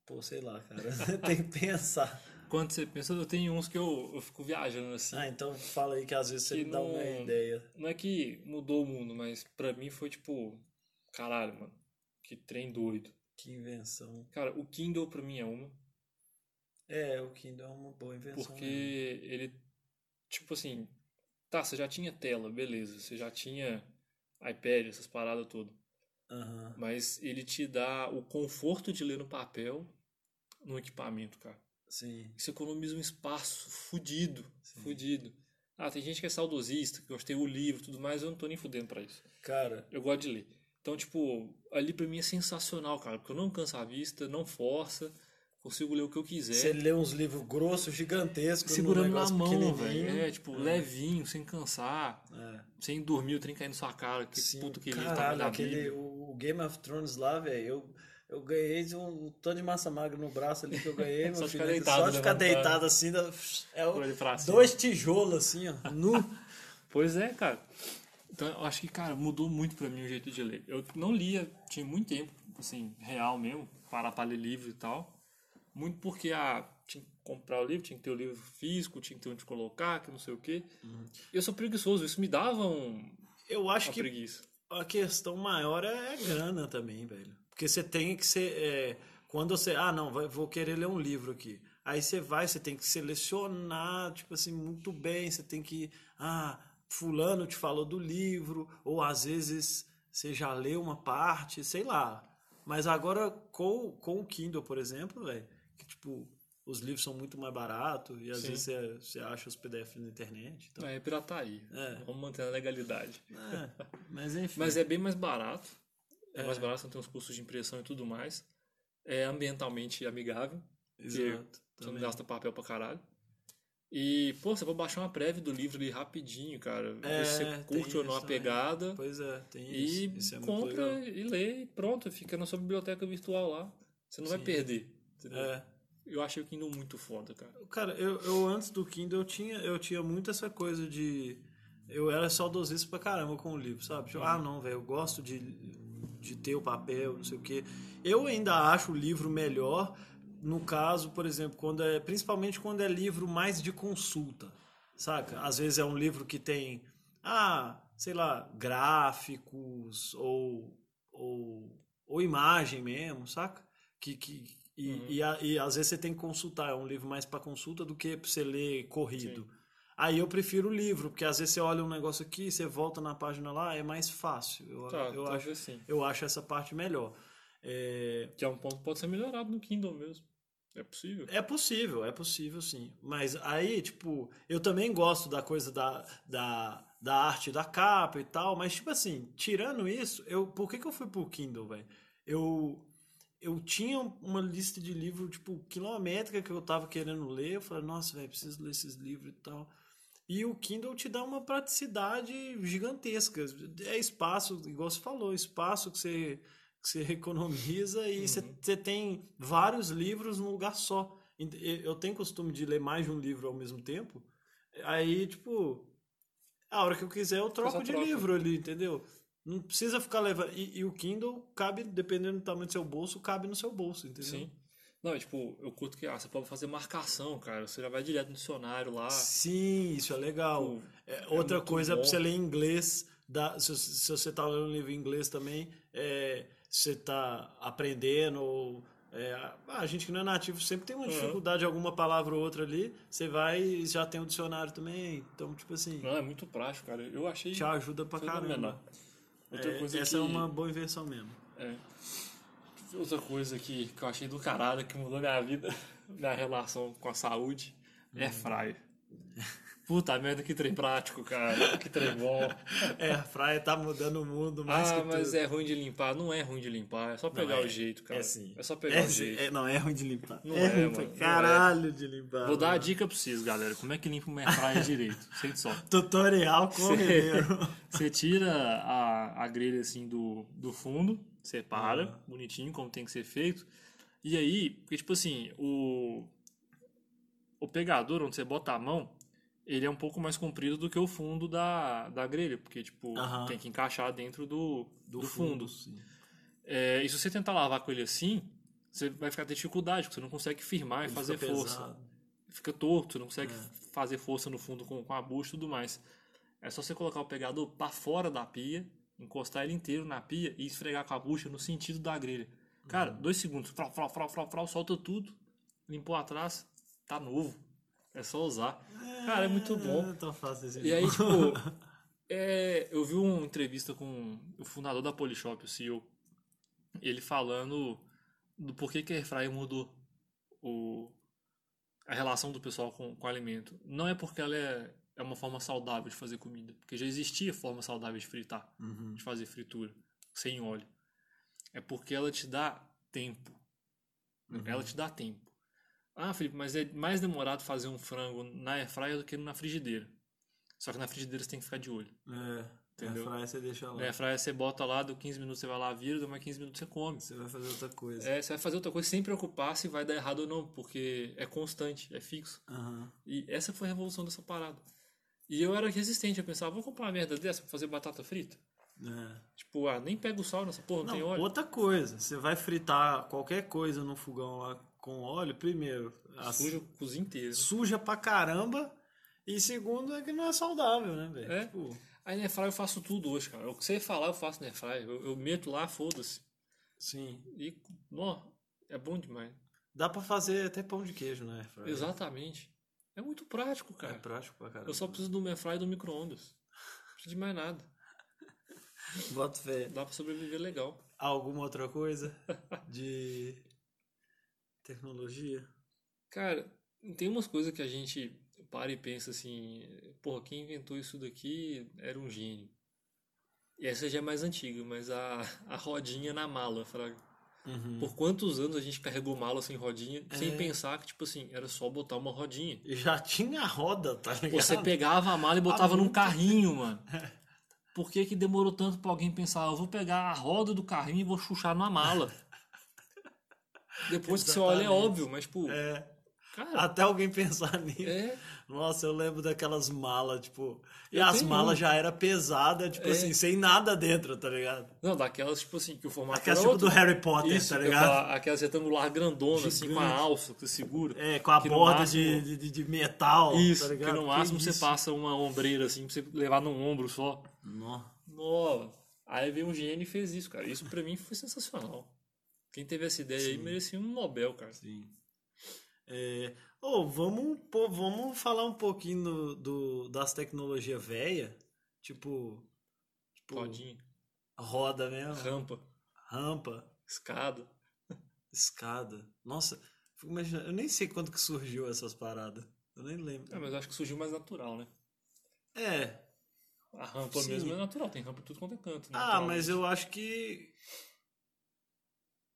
Pô, sei lá, cara. Tem que pensar. Quando você pensa, eu tenho uns que eu, eu fico viajando assim. Ah, então fala aí que às vezes você me dá uma não- ideia. Não é que mudou o mundo, mas pra mim foi tipo, caralho, mano, que trem doido. Que invenção. Cara, o Kindle pra mim é uma, É, o Kindle é uma boa invenção. porque mesmo. ele, tipo assim, tá, você já tinha tela, beleza, você já tinha iPad, essas paradas todas, Aham. mas ele te dá o conforto de ler no papel no equipamento, cara. Sim. Isso economiza um espaço fudido, Sim. fudido. Ah, tem gente que é saudosista, que gosta de ter o livro e tudo mais, eu não tô nem fudendo pra isso. Cara, Eu gosto de ler. Então, tipo, ali pra mim é sensacional, cara, porque eu não canso a vista, não força, consigo ler o que eu quiser. você lê uns livros grossos, gigantescos, segurando na mão, velho. É, tipo, levinho, sem cansar, É. sem dormir, o trem cair na sua cara. Que Sim, puto que livro caralho, tava na aquele, o Game of Thrones lá, velho, eu, eu ganhei de um, tanto de massa magra no braço ali que eu ganhei, meu Só filho, ficar deitado, só de ficar deitado assim, é o- dois tijolos assim, ó, nu. Pois é, cara. Então eu acho que, cara, mudou muito pra mim o jeito de ler. Eu não lia, tinha muito tempo, assim, real mesmo, parar pra ler livro e tal. Muito porque ah, tinha que comprar o livro, tinha que ter o livro físico, tinha que ter onde colocar, que não sei o quê. Eu sou preguiçoso, isso me dava um, Eu acho que preguiça. a questão maior é grana também, velho. Porque você tem que ser. é, quando você. Ah, não, vou querer ler um livro aqui. Aí você vai, você tem que selecionar, tipo assim, muito bem. Você tem que. Ah, Fulano te falou do livro. Ou às vezes você já leu uma parte, sei lá. Mas agora com, com o Kindle, por exemplo, velho, que tipo. Os livros são muito mais baratos e às Sim. vezes você, você acha os PDF na internet. Então, É pirataria. É. Vamos manter a legalidade. é, mas enfim. Mas é bem mais barato. É, mais barato, não tem os custos de impressão e tudo mais. É ambientalmente amigável. Exato. Você não também. gasta papel pra caralho. E, pô, você vai baixar uma prévia do livro ali rapidinho, cara. É, você curte ou não isso a também. pegada. Pois é, tem E isso. Isso é compra e lê e pronto, fica na sua biblioteca virtual lá. Você não vai Sim. perder. entendeu? É. Eu achei o Kindle muito foda, cara. Cara, eu, eu antes do Kindle eu tinha, eu tinha muito essa coisa de. Eu era saudosista pra caramba com o livro, sabe? Tipo, ah, não, velho, eu gosto de, de ter o papel, não sei o quê. Eu ainda acho o livro melhor, no caso, por exemplo, quando é. Principalmente quando é livro mais de consulta. Saca? Às vezes é um livro que tem. Ah, sei lá, gráficos ou. ou, ou imagem mesmo, saca? Que, que, e, Uhum. e, e às vezes você tem que consultar, é um livro mais para consulta do que pra você ler corrido. Sim. Aí eu prefiro o livro, porque às vezes você olha um negócio aqui, você volta na página lá, é mais fácil. Eu, Tá, eu, acho, sim. eu acho essa parte melhor. É, Que é um ponto que pode ser melhorado no Kindle mesmo. É possível. É possível, é possível sim. Mas aí, tipo, eu também gosto da coisa da, da, da arte da capa e tal, mas, tipo assim, tirando isso, eu, por que, que eu fui pro Kindle, velho? Eu, eu tinha uma lista de livros, tipo, quilométrica que eu tava querendo ler. Eu falei, nossa, velho, preciso ler esses livros e tal. E o Kindle te dá uma praticidade gigantesca. É espaço, igual você falou, espaço que você, que você economiza e você, você tem vários livros num lugar só. Eu tenho costume de ler mais de um livro ao mesmo tempo. Aí, tipo, a hora que eu quiser eu troco de livro ali, entendeu? Não precisa ficar levando. E, e o Kindle cabe, dependendo do tamanho do seu bolso, cabe no seu bolso, entendeu? Sim. Não, é tipo, eu curto que ah, você pode fazer marcação, cara. Você já vai direto no dicionário lá. Sim, isso é legal. Pô, É, outra muito coisa é bom. pra você ler em inglês. Da, se, se você tá lendo um livro em inglês também, é, você tá aprendendo. Ou, é, a gente que não é nativo sempre tem uma Uhum. dificuldade de alguma palavra ou outra ali. Você vai e já tem o dicionário também. Então, tipo assim, Não, é muito prático, cara. Eu achei. te ajuda pra caramba. É, essa que... é uma boa invenção mesmo. É. Outra coisa que, que eu achei do caralho, que mudou minha vida, minha relação com a saúde, é fryer. Puta merda, que trem prático, cara. Que trem bom. É, a praia tá mudando o mundo mais ah, que mas tudo. é ruim de limpar. Não é ruim de limpar, é só pegar é- o jeito, cara. É sim. só pegar É o jeito. É, não, é ruim de limpar. Não é, é, ruim mano, não é. caralho de limpar. Vou dar a mano. dica pra vocês, galera. Como é que limpa uma airfryer direito? Sente só. Tutorial corredeiro. Você tira a, a grelha assim do, do fundo, separa, Aham. bonitinho, como tem que ser feito. E aí, porque tipo assim, o, o pegador, onde você bota a mão, ele é um pouco mais comprido do que o fundo da, da grelha, porque tipo, Aham. tem que encaixar dentro do, do, fundo. sim. É, e se você tentar lavar com ele assim, você vai ficar ter dificuldade, porque você não consegue firmar e Ele fazer fica força pesado. fica torto, você não consegue É. fazer força no fundo com, com a bucha e tudo mais. É só você colocar o pegador para fora da pia, encostar ele inteiro na pia e esfregar com a bucha no sentido da grelha. Cara, Uhum. dois segundos, frau, frau, frau, frau, frau, solta tudo, limpou atrás, tá novo. É só usar. Cara, é muito bom. É tão fácil assim. E aí, tipo, é, eu vi uma entrevista com o fundador da Polishop, o CEO, ele falando do porquê que a Airfryer mudou o, a relação do pessoal com, com o alimento. Não é porque ela é, é uma forma saudável de fazer comida, porque já existia forma saudável de fritar, Uhum. de fazer fritura, sem óleo. É porque ela te dá tempo. Uhum. Ela te dá tempo. Ah, Felipe, mas é mais demorado fazer um frango na airfryer do que na frigideira. Só que na frigideira você tem que ficar de olho. É, Entendeu? a praia você deixa lá. Na airfryer você bota lá, deu 15 minutos você vai lá, vira, deu mais 15 minutos você come. Você vai fazer outra coisa. É, você vai fazer outra coisa sem preocupar se vai dar errado ou não, porque é constante, é fixo. Aham. E essa foi a revolução dessa parada. E eu era resistente, eu pensava, vou comprar uma merda dessa pra fazer batata frita? É. Tipo, ah, nem pega o sal nessa porra, não, Não, tem óleo. outra coisa, você vai fritar qualquer coisa no fogão lá com óleo, primeiro, Suja a suja pra caramba, e segundo é que não é saudável, né, velho? É. Tipo, Aí na airfryer eu faço tudo hoje, cara. O que você falar eu faço na airfryer. Eu, eu meto lá, foda-se. sim. E, ó, é bom demais. Dá pra fazer até pão de queijo, né? Fred? Exatamente. É muito prático, É cara. prático pra caramba. Eu só preciso do airfryer e do micro-ondas. Não preciso de mais nada. Boto fé. Dá pra sobreviver legal. Alguma outra coisa de tecnologia? Cara, tem umas coisas que a gente para e pensa assim, porra, quem inventou isso daqui era um gênio. E essa já é mais antiga, mas a, a rodinha na mala, fraga. Uhum. Por quantos anos a gente carregou mala sem rodinha, É. sem pensar que, tipo assim, era só botar uma rodinha. Já tinha roda, tá ligado? Você pegava a mala e botava num muito. carrinho, mano. Por que, que demorou tanto pra alguém pensar, eu vou pegar a roda do carrinho e vou chuchar numa mala? Depois que você olha é Exatamente. óbvio, mas tipo, É, cara, até alguém pensar nisso. é, Nossa, eu lembro daquelas malas, tipo. E Eu as malas uma. já era pesada, tipo É. assim, sem nada dentro, tá ligado? não, daquelas tipo assim, que o formato Aquelas tipo do outro. Harry Potter, Isso, tá ia ligado? falar, aquelas retangular grandona, assim, com a Gigante. alça que você segura. É, com a que no borda máximo- de, de, de metal, Isso, tá ligado? que no máximo você isso? passa uma ombreira assim, pra você levar num ombro só. Nó. Nossa. Aí veio um gênio e fez isso, cara. Isso pra mim foi sensacional. Quem teve essa ideia aí Sim. merecia um Nobel, cara. Sim. É, ô, vamos, pô, vamos falar um pouquinho do, do- das tecnologias velhas, tipo, tipo Rodinha, roda mesmo, rampa, rampa, escada. escada. Nossa, eu nem sei quando que surgiu essas paradas. Eu nem lembro. É, mas eu acho que surgiu mais natural, né? É. A rampa Sim. mesmo é natural, tem rampa tudo quanto é canto. Ah, mas eu acho que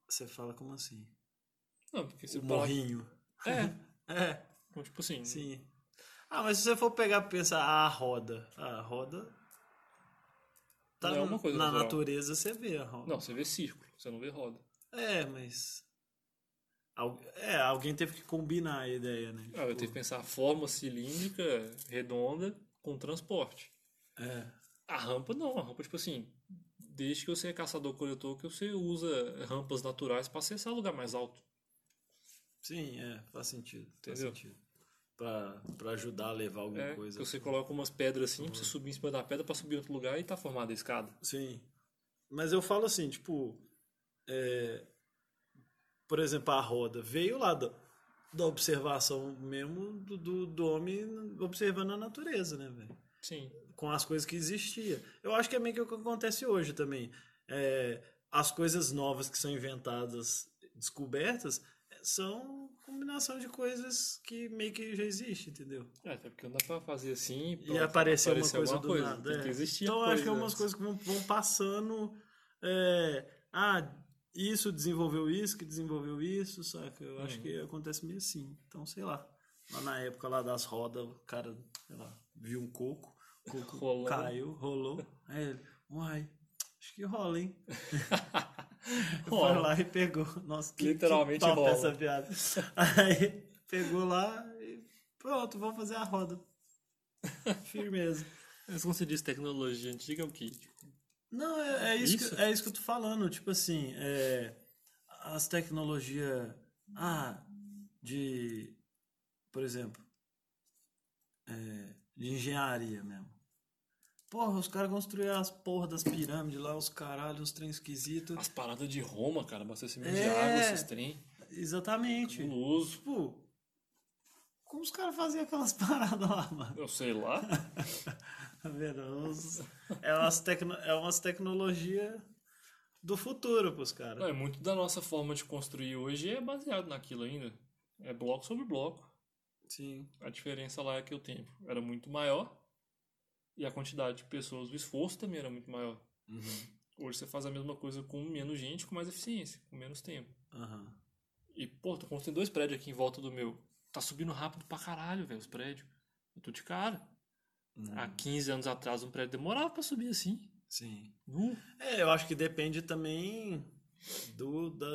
Você fala como assim? Não, porque você o fala- morrinho. É, É, então, tipo assim. sim. Ah, mas se você for pegar e pensar, a roda. A roda. Tá Não é uma coisa na natural. natureza você vê a roda. Não, você vê círculo, você não vê roda. É, mas. É, alguém teve que combinar a ideia, né? Ah, eu tenho que pensar a forma cilíndrica, redonda, com transporte. É. A rampa não, a rampa, tipo assim, desde que você é caçador-coletor, que você usa rampas naturais para acessar lugar mais alto. Sim, é, faz sentido. Faz sentido. Pra, pra ajudar a levar alguma É, coisa. você coloca umas pedras assim, pra você subir em cima da pedra pra subir em outro lugar e tá formada a escada. Sim. Mas eu falo assim, tipo. é, Por exemplo, a roda veio lá da, da observação mesmo do, do, do homem observando a natureza, né, velho? Sim. Com as coisas que existiam. Eu acho que é meio que o que acontece hoje também. É, as coisas novas que são inventadas, descobertas, são combinação de coisas que meio que já existe, entendeu? É, até porque não dá pra fazer assim E pronto, apareceu uma aparecer coisa do nada. Tem é. então, eu coisa acho que é umas coisas que vão, vão passando. é, ah, isso desenvolveu isso, que desenvolveu isso, saca? Eu acho Uhum. que acontece meio assim. Então, sei lá. Lá na época lá das rodas, o cara, sei lá, viu um coco, o coco Rolou. caiu, rolou. Aí ele, uai, acho que rola, hein? Foi lá e pegou. Nossa, que, Literalmente que top essa piada. Aí pegou lá e pronto, vamos fazer a roda. Firmeza. Mas quando você diz tecnologia antiga, é o quê? Não, é, é isso, Isso? Que, é isso que eu tô falando. Tipo assim, é, as tecnologias. Ah, de. Por exemplo. é, de engenharia mesmo. Porra, os caras construíram as porra das pirâmides lá, os caralhos, os trem esquisitos. As paradas de Roma, cara, abastecimento de É. água, esses trem. Exatamente. Cabuloso. Tipo, como os caras faziam aquelas paradas lá, mano? Eu sei lá. Tá vendo? É umas, tecno, é umas tecnologias do futuro pros caras. É muito da nossa forma de construir hoje é baseado naquilo ainda. É bloco sobre bloco. Sim. A diferença lá é que o tempo era muito maior e a quantidade de pessoas, o esforço também era muito maior. Hoje você faz a mesma coisa com menos gente, com mais eficiência, com menos tempo. Aham. E, pô, tô construindo dois prédios aqui em volta do meu. Tá subindo rápido pra caralho, velho, os prédios. Eu tô de cara. Há 15 anos atrás, um prédio demorava pra subir assim. Sim. Nu. É, eu acho que depende também do, da,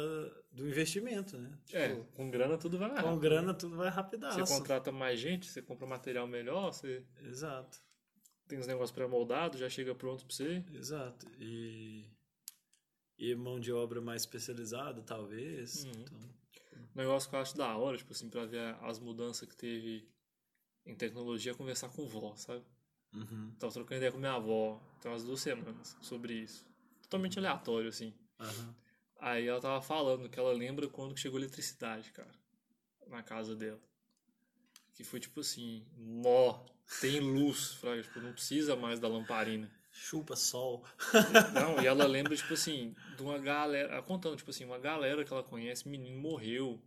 do investimento, né? Tipo, É, com grana tudo vai mais com rápido. grana tudo vai rapidaço. Você contrata mais gente, você compra material melhor, você Exato, tem os negócios pré-moldados, já chega pronto pra você. exato. E, e mão de obra mais especializada, talvez. Uhum. Então, Um negócio que eu acho da hora, tipo assim, pra ver as mudanças que teve em tecnologia, é conversar com vó, sabe? uhum, Tava trocando ideia com minha avó, tem umas duas semanas, sobre isso. Totalmente aleatório, assim. aham. Aí ela tava falando que ela lembra quando que chegou a eletricidade, cara, na casa dela. Que foi tipo assim, nó, tem luz, fraga, tipo, não precisa mais da lamparina. Chupa sol. Não, e ela lembra, tipo assim, de uma galera, contando, tipo assim, uma galera que ela conhece, menino morreu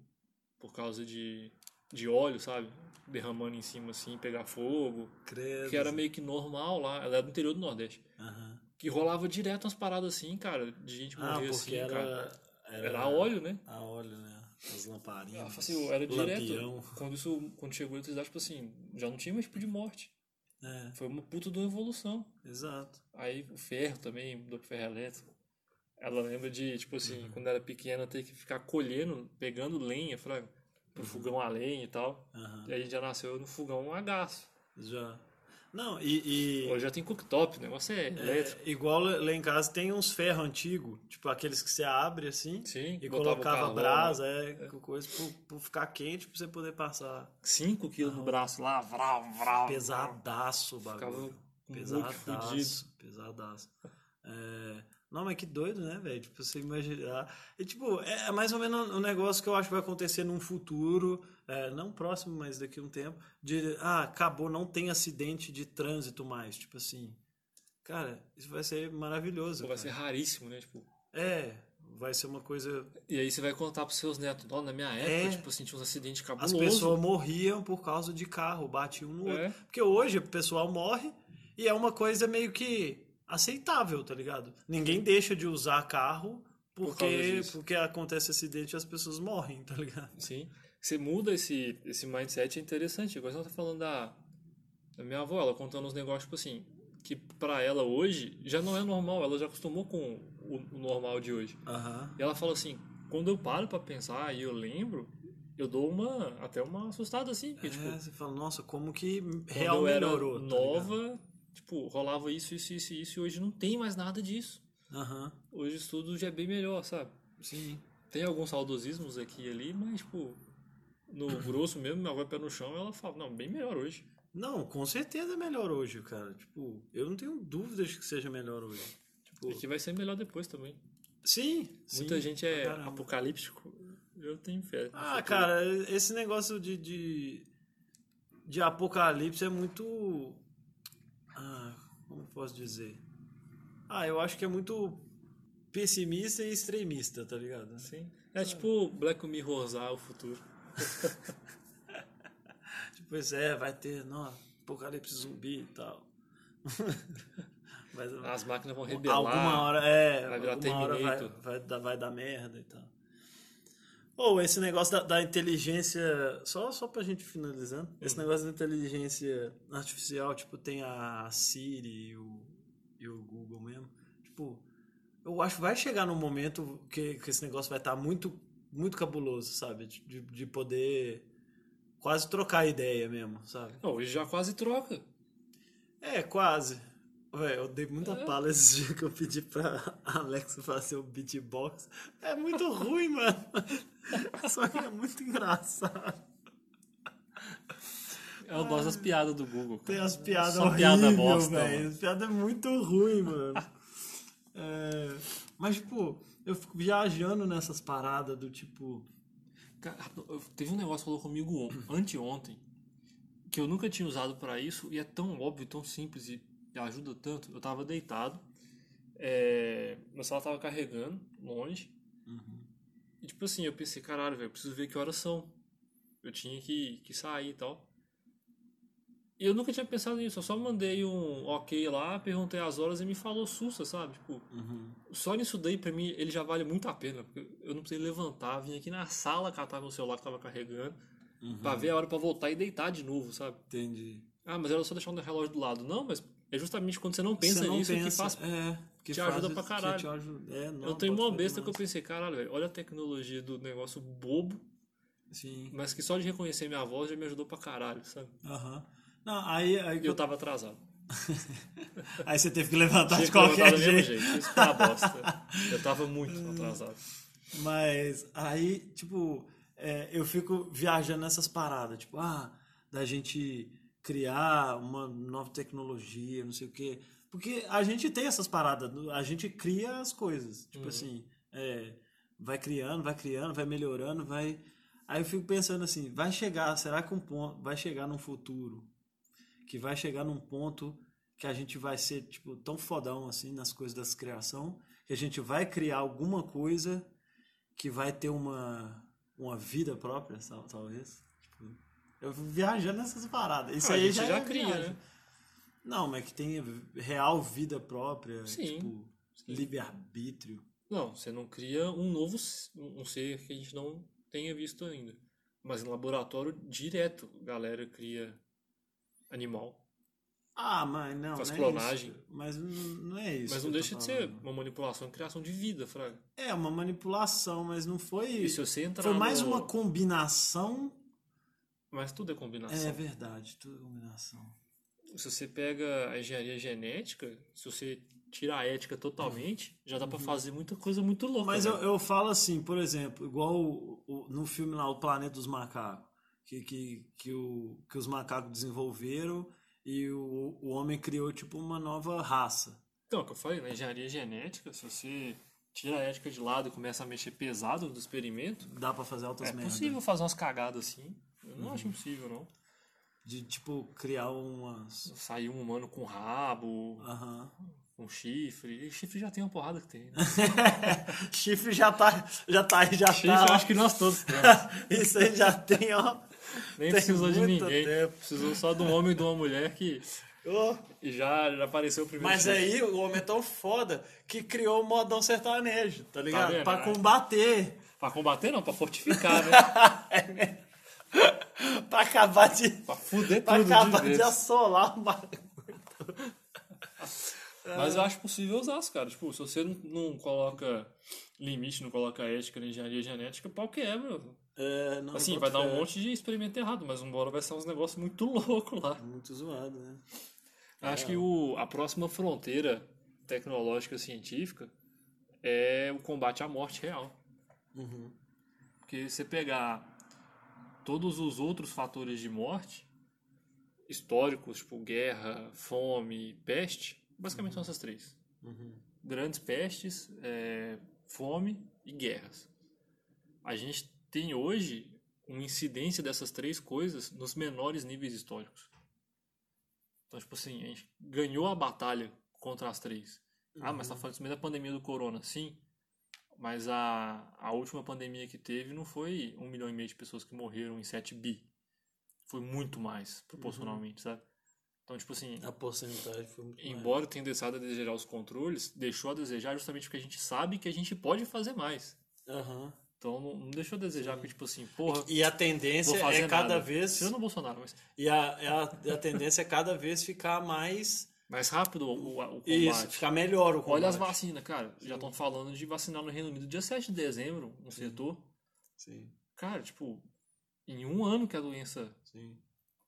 por causa de, de óleo, sabe? Derramando em cima assim, pegar fogo. Credo. Que era meio que normal lá, ela era do interior do Nordeste. Aham. Que rolava direto umas paradas assim, cara, de gente Ah, morrer porque assim, cara. era, Era óleo, né? A óleo, né? As lamparinas. Falou assim, era direto. Lampião. Quando, isso, quando chegou a eletricidade, tipo assim, já não tinha mais tipo de morte. É, Foi uma puta de uma evolução. exato. Aí o ferro também, pro ferro elétrico. Ela lembra de, tipo assim, Uhum. quando era pequena, ter que ficar colhendo, pegando lenha, fraga, pro Uhum. fogão a lenha e tal. Aham. E aí já nasceu no fogão a gás. Já. Não, e. e Hoje já tem cooktop, o negócio é elétrico. é, igual lá em casa tem uns ferros antigos, tipo aqueles que você abre assim Sim, e colocava brasa, é, com coisa pro ficar quente pra você poder passar. 5 quilos no braço lá, vral, vral. Pesadaço o bagulho. Pesadaço. Pesadaço. É, Não, mas que doido, né, velho? Tipo, você imaginar. E, tipo, é mais ou menos um negócio que eu acho que vai acontecer num futuro, é, não próximo, mas daqui a um tempo, de, ah, acabou, não tem acidente de trânsito mais. Tipo assim, cara, isso vai ser maravilhoso. Pô, vai cara. ser raríssimo, né? Tipo, É, vai ser uma coisa. e aí você vai contar pros seus netos, ó, na minha época, É. tipo assim, tinha uns acidentes As cabulosos. pessoas morriam por causa de carro, batiam um no É. outro. Porque hoje o pessoal morre e é uma coisa meio que aceitável, tá ligado? Ninguém deixa de usar carro Por Porque, disso. porque acontece acidente e as pessoas morrem, tá ligado? Sim. Você muda esse, esse mindset, é interessante. Igual você tá falando da, da minha avó, ela contando uns negócios, tipo assim, que pra ela hoje já não é normal, ela já acostumou com o, o normal de hoje. Aham. E ela fala assim, quando eu paro pra pensar e eu lembro, eu dou uma, até uma assustada assim, porque, tipo, É, você fala, nossa, como que real eu era melhorou. tá ligado? nova, tipo, rolava isso, isso, isso, e isso, e hoje não tem mais nada disso. Aham, Hoje tudo já é bem melhor, sabe? sim. Tem alguns saudosismos aqui e ali, mas, tipo, no grosso mesmo, minha avó é pé no chão, ela fala, não, bem melhor hoje. Não, com certeza é melhor hoje, cara. Tipo, eu não tenho dúvidas de que seja melhor hoje. Tipo, E que vai ser melhor depois também. sim, Muita sim, gente é caramba. apocalíptico. Eu tenho fé. Ah, cara, esse negócio de, de, de apocalipse é muito. Ah, como posso dizer? Ah, eu acho que é muito pessimista e extremista, tá ligado? Sim. É tipo Black Mirrorzar o futuro. Tipo, Pois é, vai ter, não, apocalipse zumbi e tal. Mas, As máquinas vão rebelar. alguma hora, é, vai alguma hora vai, vai, dar, vai dar merda e tal. Ou esse negócio da, da inteligência, só, só pra gente finalizando, esse negócio da inteligência artificial, tipo, tem a Siri e o, e o Google mesmo. Tipo, eu acho que vai chegar num momento que, que esse negócio vai estar muito, muito cabuloso, sabe? De, de- de poder quase trocar ideia mesmo, sabe? Não, hoje já quase troca. É, quase. Véi, eu dei muita É. pala esses dias que eu pedi pra Alexa fazer o beatbox. É muito ruim, mano. Só que é muito engraçado. Eu gosto das piadas do Google. cara. Tem as piadas Só piada horríveis, bosta, velho. As piadas é muito ruim, mano. É, Mas, tipo, eu fico viajando nessas paradas do tipo... Cara, teve um negócio que falou comigo on- anteontem que eu nunca tinha usado pra isso e é tão óbvio, tão simples e ajuda tanto. Eu tava deitado, é, meu celular tava carregando longe e tipo assim, eu pensei, caralho, velho, eu preciso ver que horas são. Eu tinha que, que sair e tal. Eu nunca tinha pensado nisso, eu só mandei um ok lá, perguntei as horas e me falou sussa, sabe? Tipo, só nisso daí, pra mim, ele já vale muito a pena. Porque eu não precisei levantar, vim aqui na sala catar meu celular que tava carregando, pra ver a hora pra voltar e deitar de novo, sabe? Entendi. Ah, mas era só deixar o relógio do lado. Não, mas é justamente quando você não pensa Você não nisso que pensa, faz. é, que te faz ajuda pra que caralho. te ajuda- é, não, eu tenho uma besta que eu pensei, caralho, velho, olha a tecnologia do negócio bobo, Sim. mas que só de reconhecer minha voz já me ajudou pra caralho, sabe? Aham. Não, aí, aí, eu tava atrasado. aí você teve que levantar Tinha de que levantar qualquer mesmo jeito. jeito. Isso foi uma bosta. Eu tava muito atrasado. Mas aí, tipo, é, eu fico viajando nessas paradas, tipo, ah, da gente criar uma nova tecnologia, não sei o quê. Porque a gente tem essas paradas, a gente cria as coisas. Tipo assim, é, vai criando, vai criando, vai melhorando, vai. Aí eu fico pensando assim, vai chegar, será que um ponto, vai chegar num futuro que vai chegar num ponto que a gente vai ser, tipo, tão fodão assim nas coisas das criação, que a gente vai criar alguma coisa que vai ter uma, uma vida própria, tal- talvez. Tipo, eu viajando nessas paradas. Isso Ah, a aí gente já, já é cria, viagem. né? Não, mas que tenha real vida própria, Sim, tipo, livre-arbítrio. Não, você não cria um novo um ser que a gente não tenha visto ainda. Mas em laboratório, direto, a galera cria animal. Ah, mas não, Faz não é clonagem. isso. Mas não é isso. Mas não deixa de ser uma manipulação e criação de vida, Fraga. É, uma manipulação, mas não foi... E se você entrar Foi mais no- uma combinação... Mas tudo é combinação. É verdade, tudo combinação. Se você pega a engenharia genética, se você tira a ética totalmente, já dá pra fazer muita coisa muito louca. Uhum. Mas né? eu, eu falo assim, por exemplo, igual o- o- no filme lá, O Planeta dos Macacos, que, que, que, o, que os macacos desenvolveram e o, o homem criou tipo uma nova raça. Então, é o que eu falei, na engenharia genética, se você tira a ética de lado e começa a mexer pesado no experimento, Dá pra fazer altas é merdas. possível fazer umas cagadas assim. Eu não Uhum. acho impossível, não. De tipo criar umas. Sair um humano com rabo, Aham. com chifre. E chifre já tem uma porrada que tem, né? Chifre já tá. Já tá já Chifre tá. eu acho que nós todos temos. Isso aí já tem, ó. Nem Tem precisou de ninguém. tempo. Precisou só de um homem e de uma mulher que Oh, E já, já apareceu o primeiro Mas chefe. aí o homem é tão foda que criou o modão sertanejo, tá ligado? vendo? pra É. combater. Pra combater não, pra fortificar, né? pra acabar de. pra fuder pra tudo de acabar de, vez. assolar o bagulho. Mas eu acho possível usar, cara. Tipo, se você não, não coloca limite, não coloca ética na engenharia genética, pau quebra. É, não, Assim, vai dar um monte de experimento errado, mas uma hora vai ser uns negócios muito loucos lá. Muito zoado, né? Acho que o, a próxima fronteira tecnológica científica é o combate à morte real. Uhum. Porque você pegar todos os outros fatores de morte históricos, tipo guerra, fome, peste, basicamente são essas três. Uhum. Grandes pestes, é, fome e guerras. A gente tem hoje uma incidência dessas três coisas nos menores níveis históricos. Então, tipo assim, a gente ganhou a batalha contra as três. Ah, mas tá falando também da pandemia do corona. Sim, mas a, a última pandemia que teve não foi um milhão e meio de pessoas que morreram em 7 bi. Foi muito mais, proporcionalmente, sabe? Então, tipo assim, A porcentagem foi muito embora tenha deixado a desejar os controles, deixou a desejar justamente porque a gente sabe que a gente pode fazer mais. Aham. Então, não, não deixou a desejar porque, tipo assim, porra, E a tendência é cada nada. vez. Tirando o Bolsonaro, mas E a, é a, a tendência é cada vez ficar mais. mais rápido o, o, combate. Isso, ficar melhor o combate. Olha as vacinas, cara. Já estão falando de vacinar no Reino Unido dia 7 de dezembro, um setor. Sim, Cara, tipo, em um ano que a doença sim.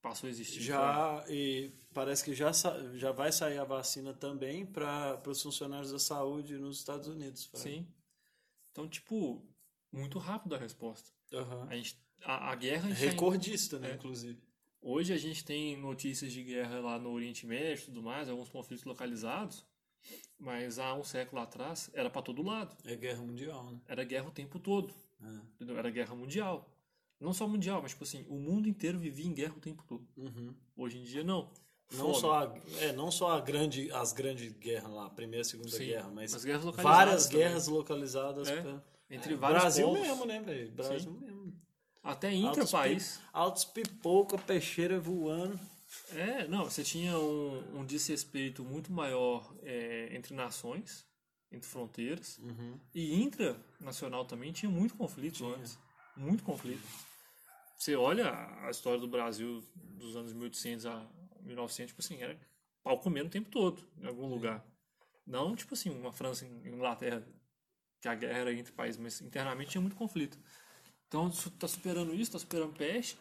Passou a existir. Já, e parece que já, já vai sair a vacina também para os funcionários da saúde nos Estados Unidos. Sim. Então, tipo, muito rápido a resposta. Aham. A, gente, a, a guerra. A Recordista, né, É. inclusive. Hoje a gente tem notícias de guerra lá no Oriente Médio e tudo mais, alguns conflitos localizados, mas há um século atrás era para todo lado. É guerra mundial, né? Era guerra o tempo todo. É. Era guerra mundial. Não só mundial, mas tipo assim, o mundo inteiro vivia em guerra o tempo todo. Uhum. Hoje em dia não. Não só, a, é, não só a grande, as grandes guerras lá, a primeira e segunda Sim, guerra, mas as guerras várias também. guerras localizadas. É, pra- entre É, vários Brasil povos. mesmo, né, velho? Brasil mesmo. Até Altos intra-país. pi- Altos pipoca, peixeira voando. É, não, você tinha um, um desrespeito muito maior é, entre nações, entre fronteiras. E intranacional também tinha muito conflito antes. Muito conflito. Você olha a história do Brasil dos anos 1800 a 1900, tipo assim, era pau comendo o tempo todo, em algum lugar. Não, tipo assim, uma França e Inglaterra, que a guerra era entre países, mas internamente tinha muito conflito. Então, isso tá superando isso, tá superando peste.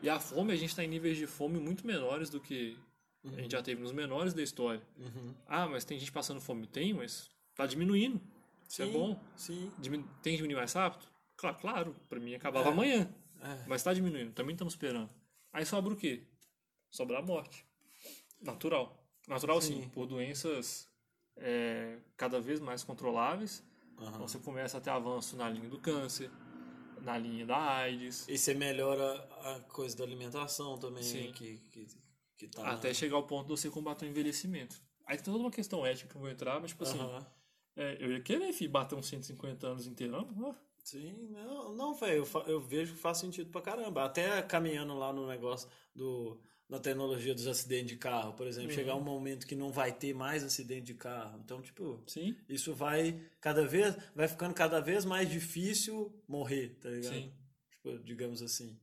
E a fome, a gente está em níveis de fome muito menores do que a gente já teve nos menores da história. Ah, mas tem gente passando fome? Tem, mas tá diminuindo. Isso é Sim, bom. Sim. Tem que diminuir mais rápido? Claro, claro. Pra mim acabava amanhã. É. Mas tá diminuindo. Também estamos esperando. Aí sobra o quê? Sobra a morte. Natural. Natural, sim. Sim. Por doenças é, cada vez mais controláveis. Aham. Então você começa a ter avanço na linha do câncer, na linha da AIDS. E você melhora a coisa da alimentação também, Sim. que, que, que tá... Até chegar ao ponto de você combater o envelhecimento. Aí tem toda uma questão ética que eu vou entrar, mas tipo assim, Aham. é, eu ia querer filho, bater uns 150 anos inteirão. ó. Sim, não, não velho, eu, eu vejo que faz sentido pra caramba. Até caminhando lá no negócio do, da tecnologia dos acidentes de carro, por exemplo, Uhum. chegar um momento que não vai ter mais acidente de carro. Então, tipo, Sim, isso vai cada vez, vai ficando cada vez mais difícil morrer, tá ligado? sim. Tipo, digamos assim.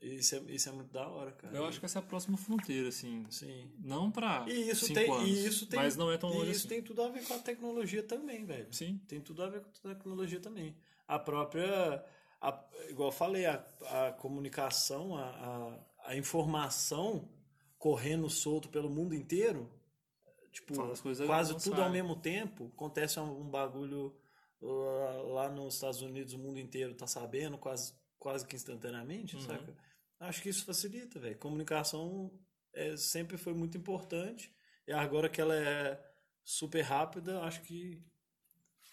Isso é, isso é muito da hora, cara. Eu acho que essa é a próxima fronteira, assim. Sim. Não pra E isso cinco tem, anos, e isso tem, mas não é tão e longe isso assim. tem tudo a ver com a tecnologia também, velho. Sim, Tem tudo a ver com a tecnologia também. A própria, a- igual eu falei, a, a comunicação, a, a, a informação correndo solto pelo mundo inteiro, tipo, quase tudo ao mesmo tempo. Acontece um, um bagulho lá, lá nos Estados Unidos, o mundo inteiro tá sabendo, quase, quase que instantaneamente, Uhum. saca? Acho que isso facilita, velho. Comunicação é, sempre foi muito importante. E agora que ela é super rápida, acho que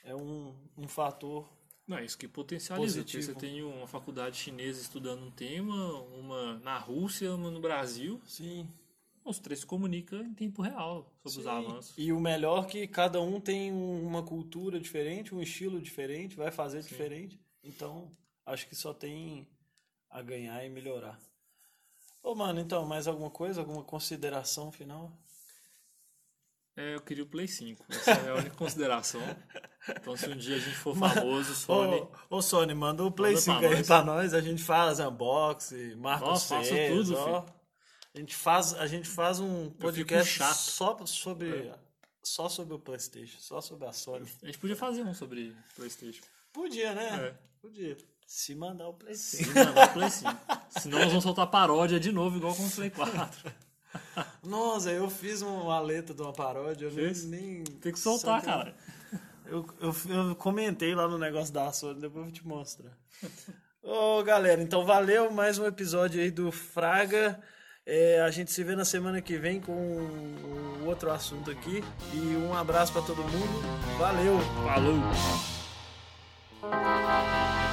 é um, um fator. Não é isso que potencializa. Positivo. você tem uma faculdade chinesa estudando um tema, uma na Rússia, uma no Brasil. Sim. Os três se comunicam em tempo real sobre os avanços. E o melhor é que cada um tem um- uma cultura diferente, um estilo diferente, vai fazer diferente. Então, acho que só tem a ganhar e melhorar. Ô, mano, então, mais alguma coisa? Alguma consideração final? É, eu queria o Play 5. Essa é a única consideração. Então, se um dia a gente for famoso, Sony. Ô, ô Sony, manda o Play Manda 5 pra aí nós. pra nós, a gente faz unboxing, marca os faço tudo, ó. A gente faz, a gente faz um podcast só sobre É. só sobre o PlayStation, só sobre a Sony. A gente podia fazer um sobre PlayStation. Podia, né? É. Podia. Se mandar o Play 5. Se mandar o Play 5. Senão nós vamos soltar paródia de novo, igual com o Play 4. Nossa, eu fiz uma letra de uma paródia, eu nem, nem Tem que soltar, cara. Eu, eu, eu comentei lá no negócio da Sony, depois eu te mostrar. Ô, galera, então valeu mais um episódio aí do Fraga. É, a gente se vê na semana que vem com um outro assunto aqui. E um abraço pra todo mundo. Valeu! Falou!